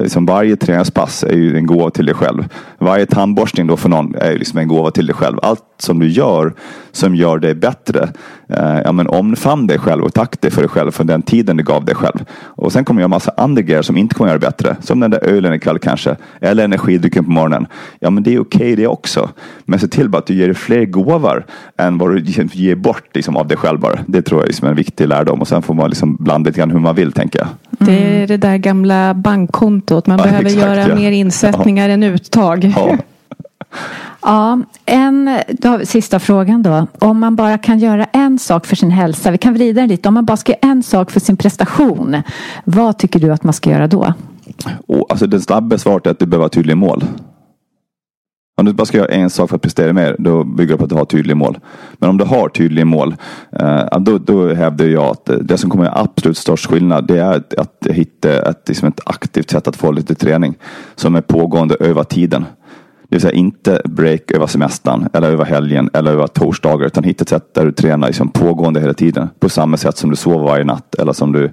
Liksom varje träningspass är ju en gåva till dig själv. Varje tandborstning då för någon är liksom en gåva till dig själv. Allt som du gör som gör dig bättre. Eh, ja, men omfamna dig själv och tack dig för dig själv för den tiden du gav dig själv. Och sen kommer jag massa andra grejer som inte kommer göra det bättre. Som den där ölen ikväll kanske. Eller energidrycken på morgonen. Ja men det är okej okay det också. Men se till bara att du ger dig fler gåvor än vad du ger bort liksom, av dig själv bara. Det tror jag är liksom en viktig lärdom. Och sen får man liksom blanda lite grann hur man vill tänker jag. Det är det där gamla bankkontot. Man ja, behöver exakt, göra ja. mer insättningar ja. än uttag. Ja. Ja, en, då, sista frågan då. Om man bara kan göra en sak för sin hälsa, vi kan vrida den lite. Om man bara ska göra en sak för sin prestation, vad tycker du att man ska göra då? Oh, alltså det snabba svaret är att du behöver ha tydliga mål. Om du bara ska göra en sak för att prestera mer, då bygger det på att du har tydliga mål. Men om du har tydliga mål, eh, då, då hävdar jag att eh, det som kommer att göra absolut störst skillnad, det är att, att hitta ett, liksom ett aktivt sätt att få lite träning som är pågående över tiden. Det vill säga inte break över semestern eller över helgen eller över torsdagar utan hitta ett sätt där du tränar liksom pågående hela tiden. På samma sätt som du sover varje natt eller som du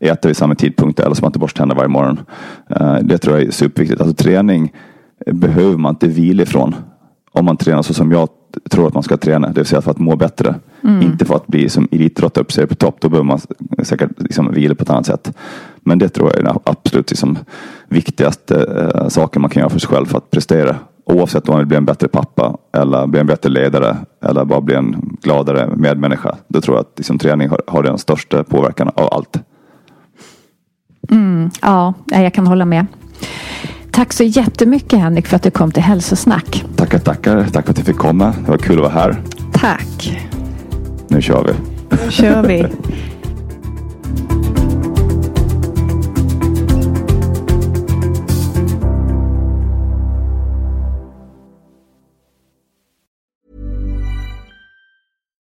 äter vid samma tidpunkt eller som att du borstar tänderna varje morgon. Eh, det tror jag är superviktigt. Alltså träning behöver man inte vila ifrån om man tränar så som jag tror att man ska träna. Det vill säga för att må bättre. Mm. Inte för att bli som elitidrottare upp sig på topp. Då behöver man säkert liksom vila på ett annat sätt. Men det tror jag är den absolut liksom viktigaste eh, saken man kan göra för sig själv för att prestera Oavsett om man vill bli en bättre pappa eller bli en bättre ledare eller bara bli en gladare medmänniska. Då tror jag att liksom, träning har, har den största påverkan av allt. Mm, ja, jag kan hålla med. Tack så jättemycket Henrik för att du kom till Hälsosnack. Tackar, tackar. Tack för att jag fick komma. Det var kul att vara här. Tack. Nu kör vi. Nu kör vi.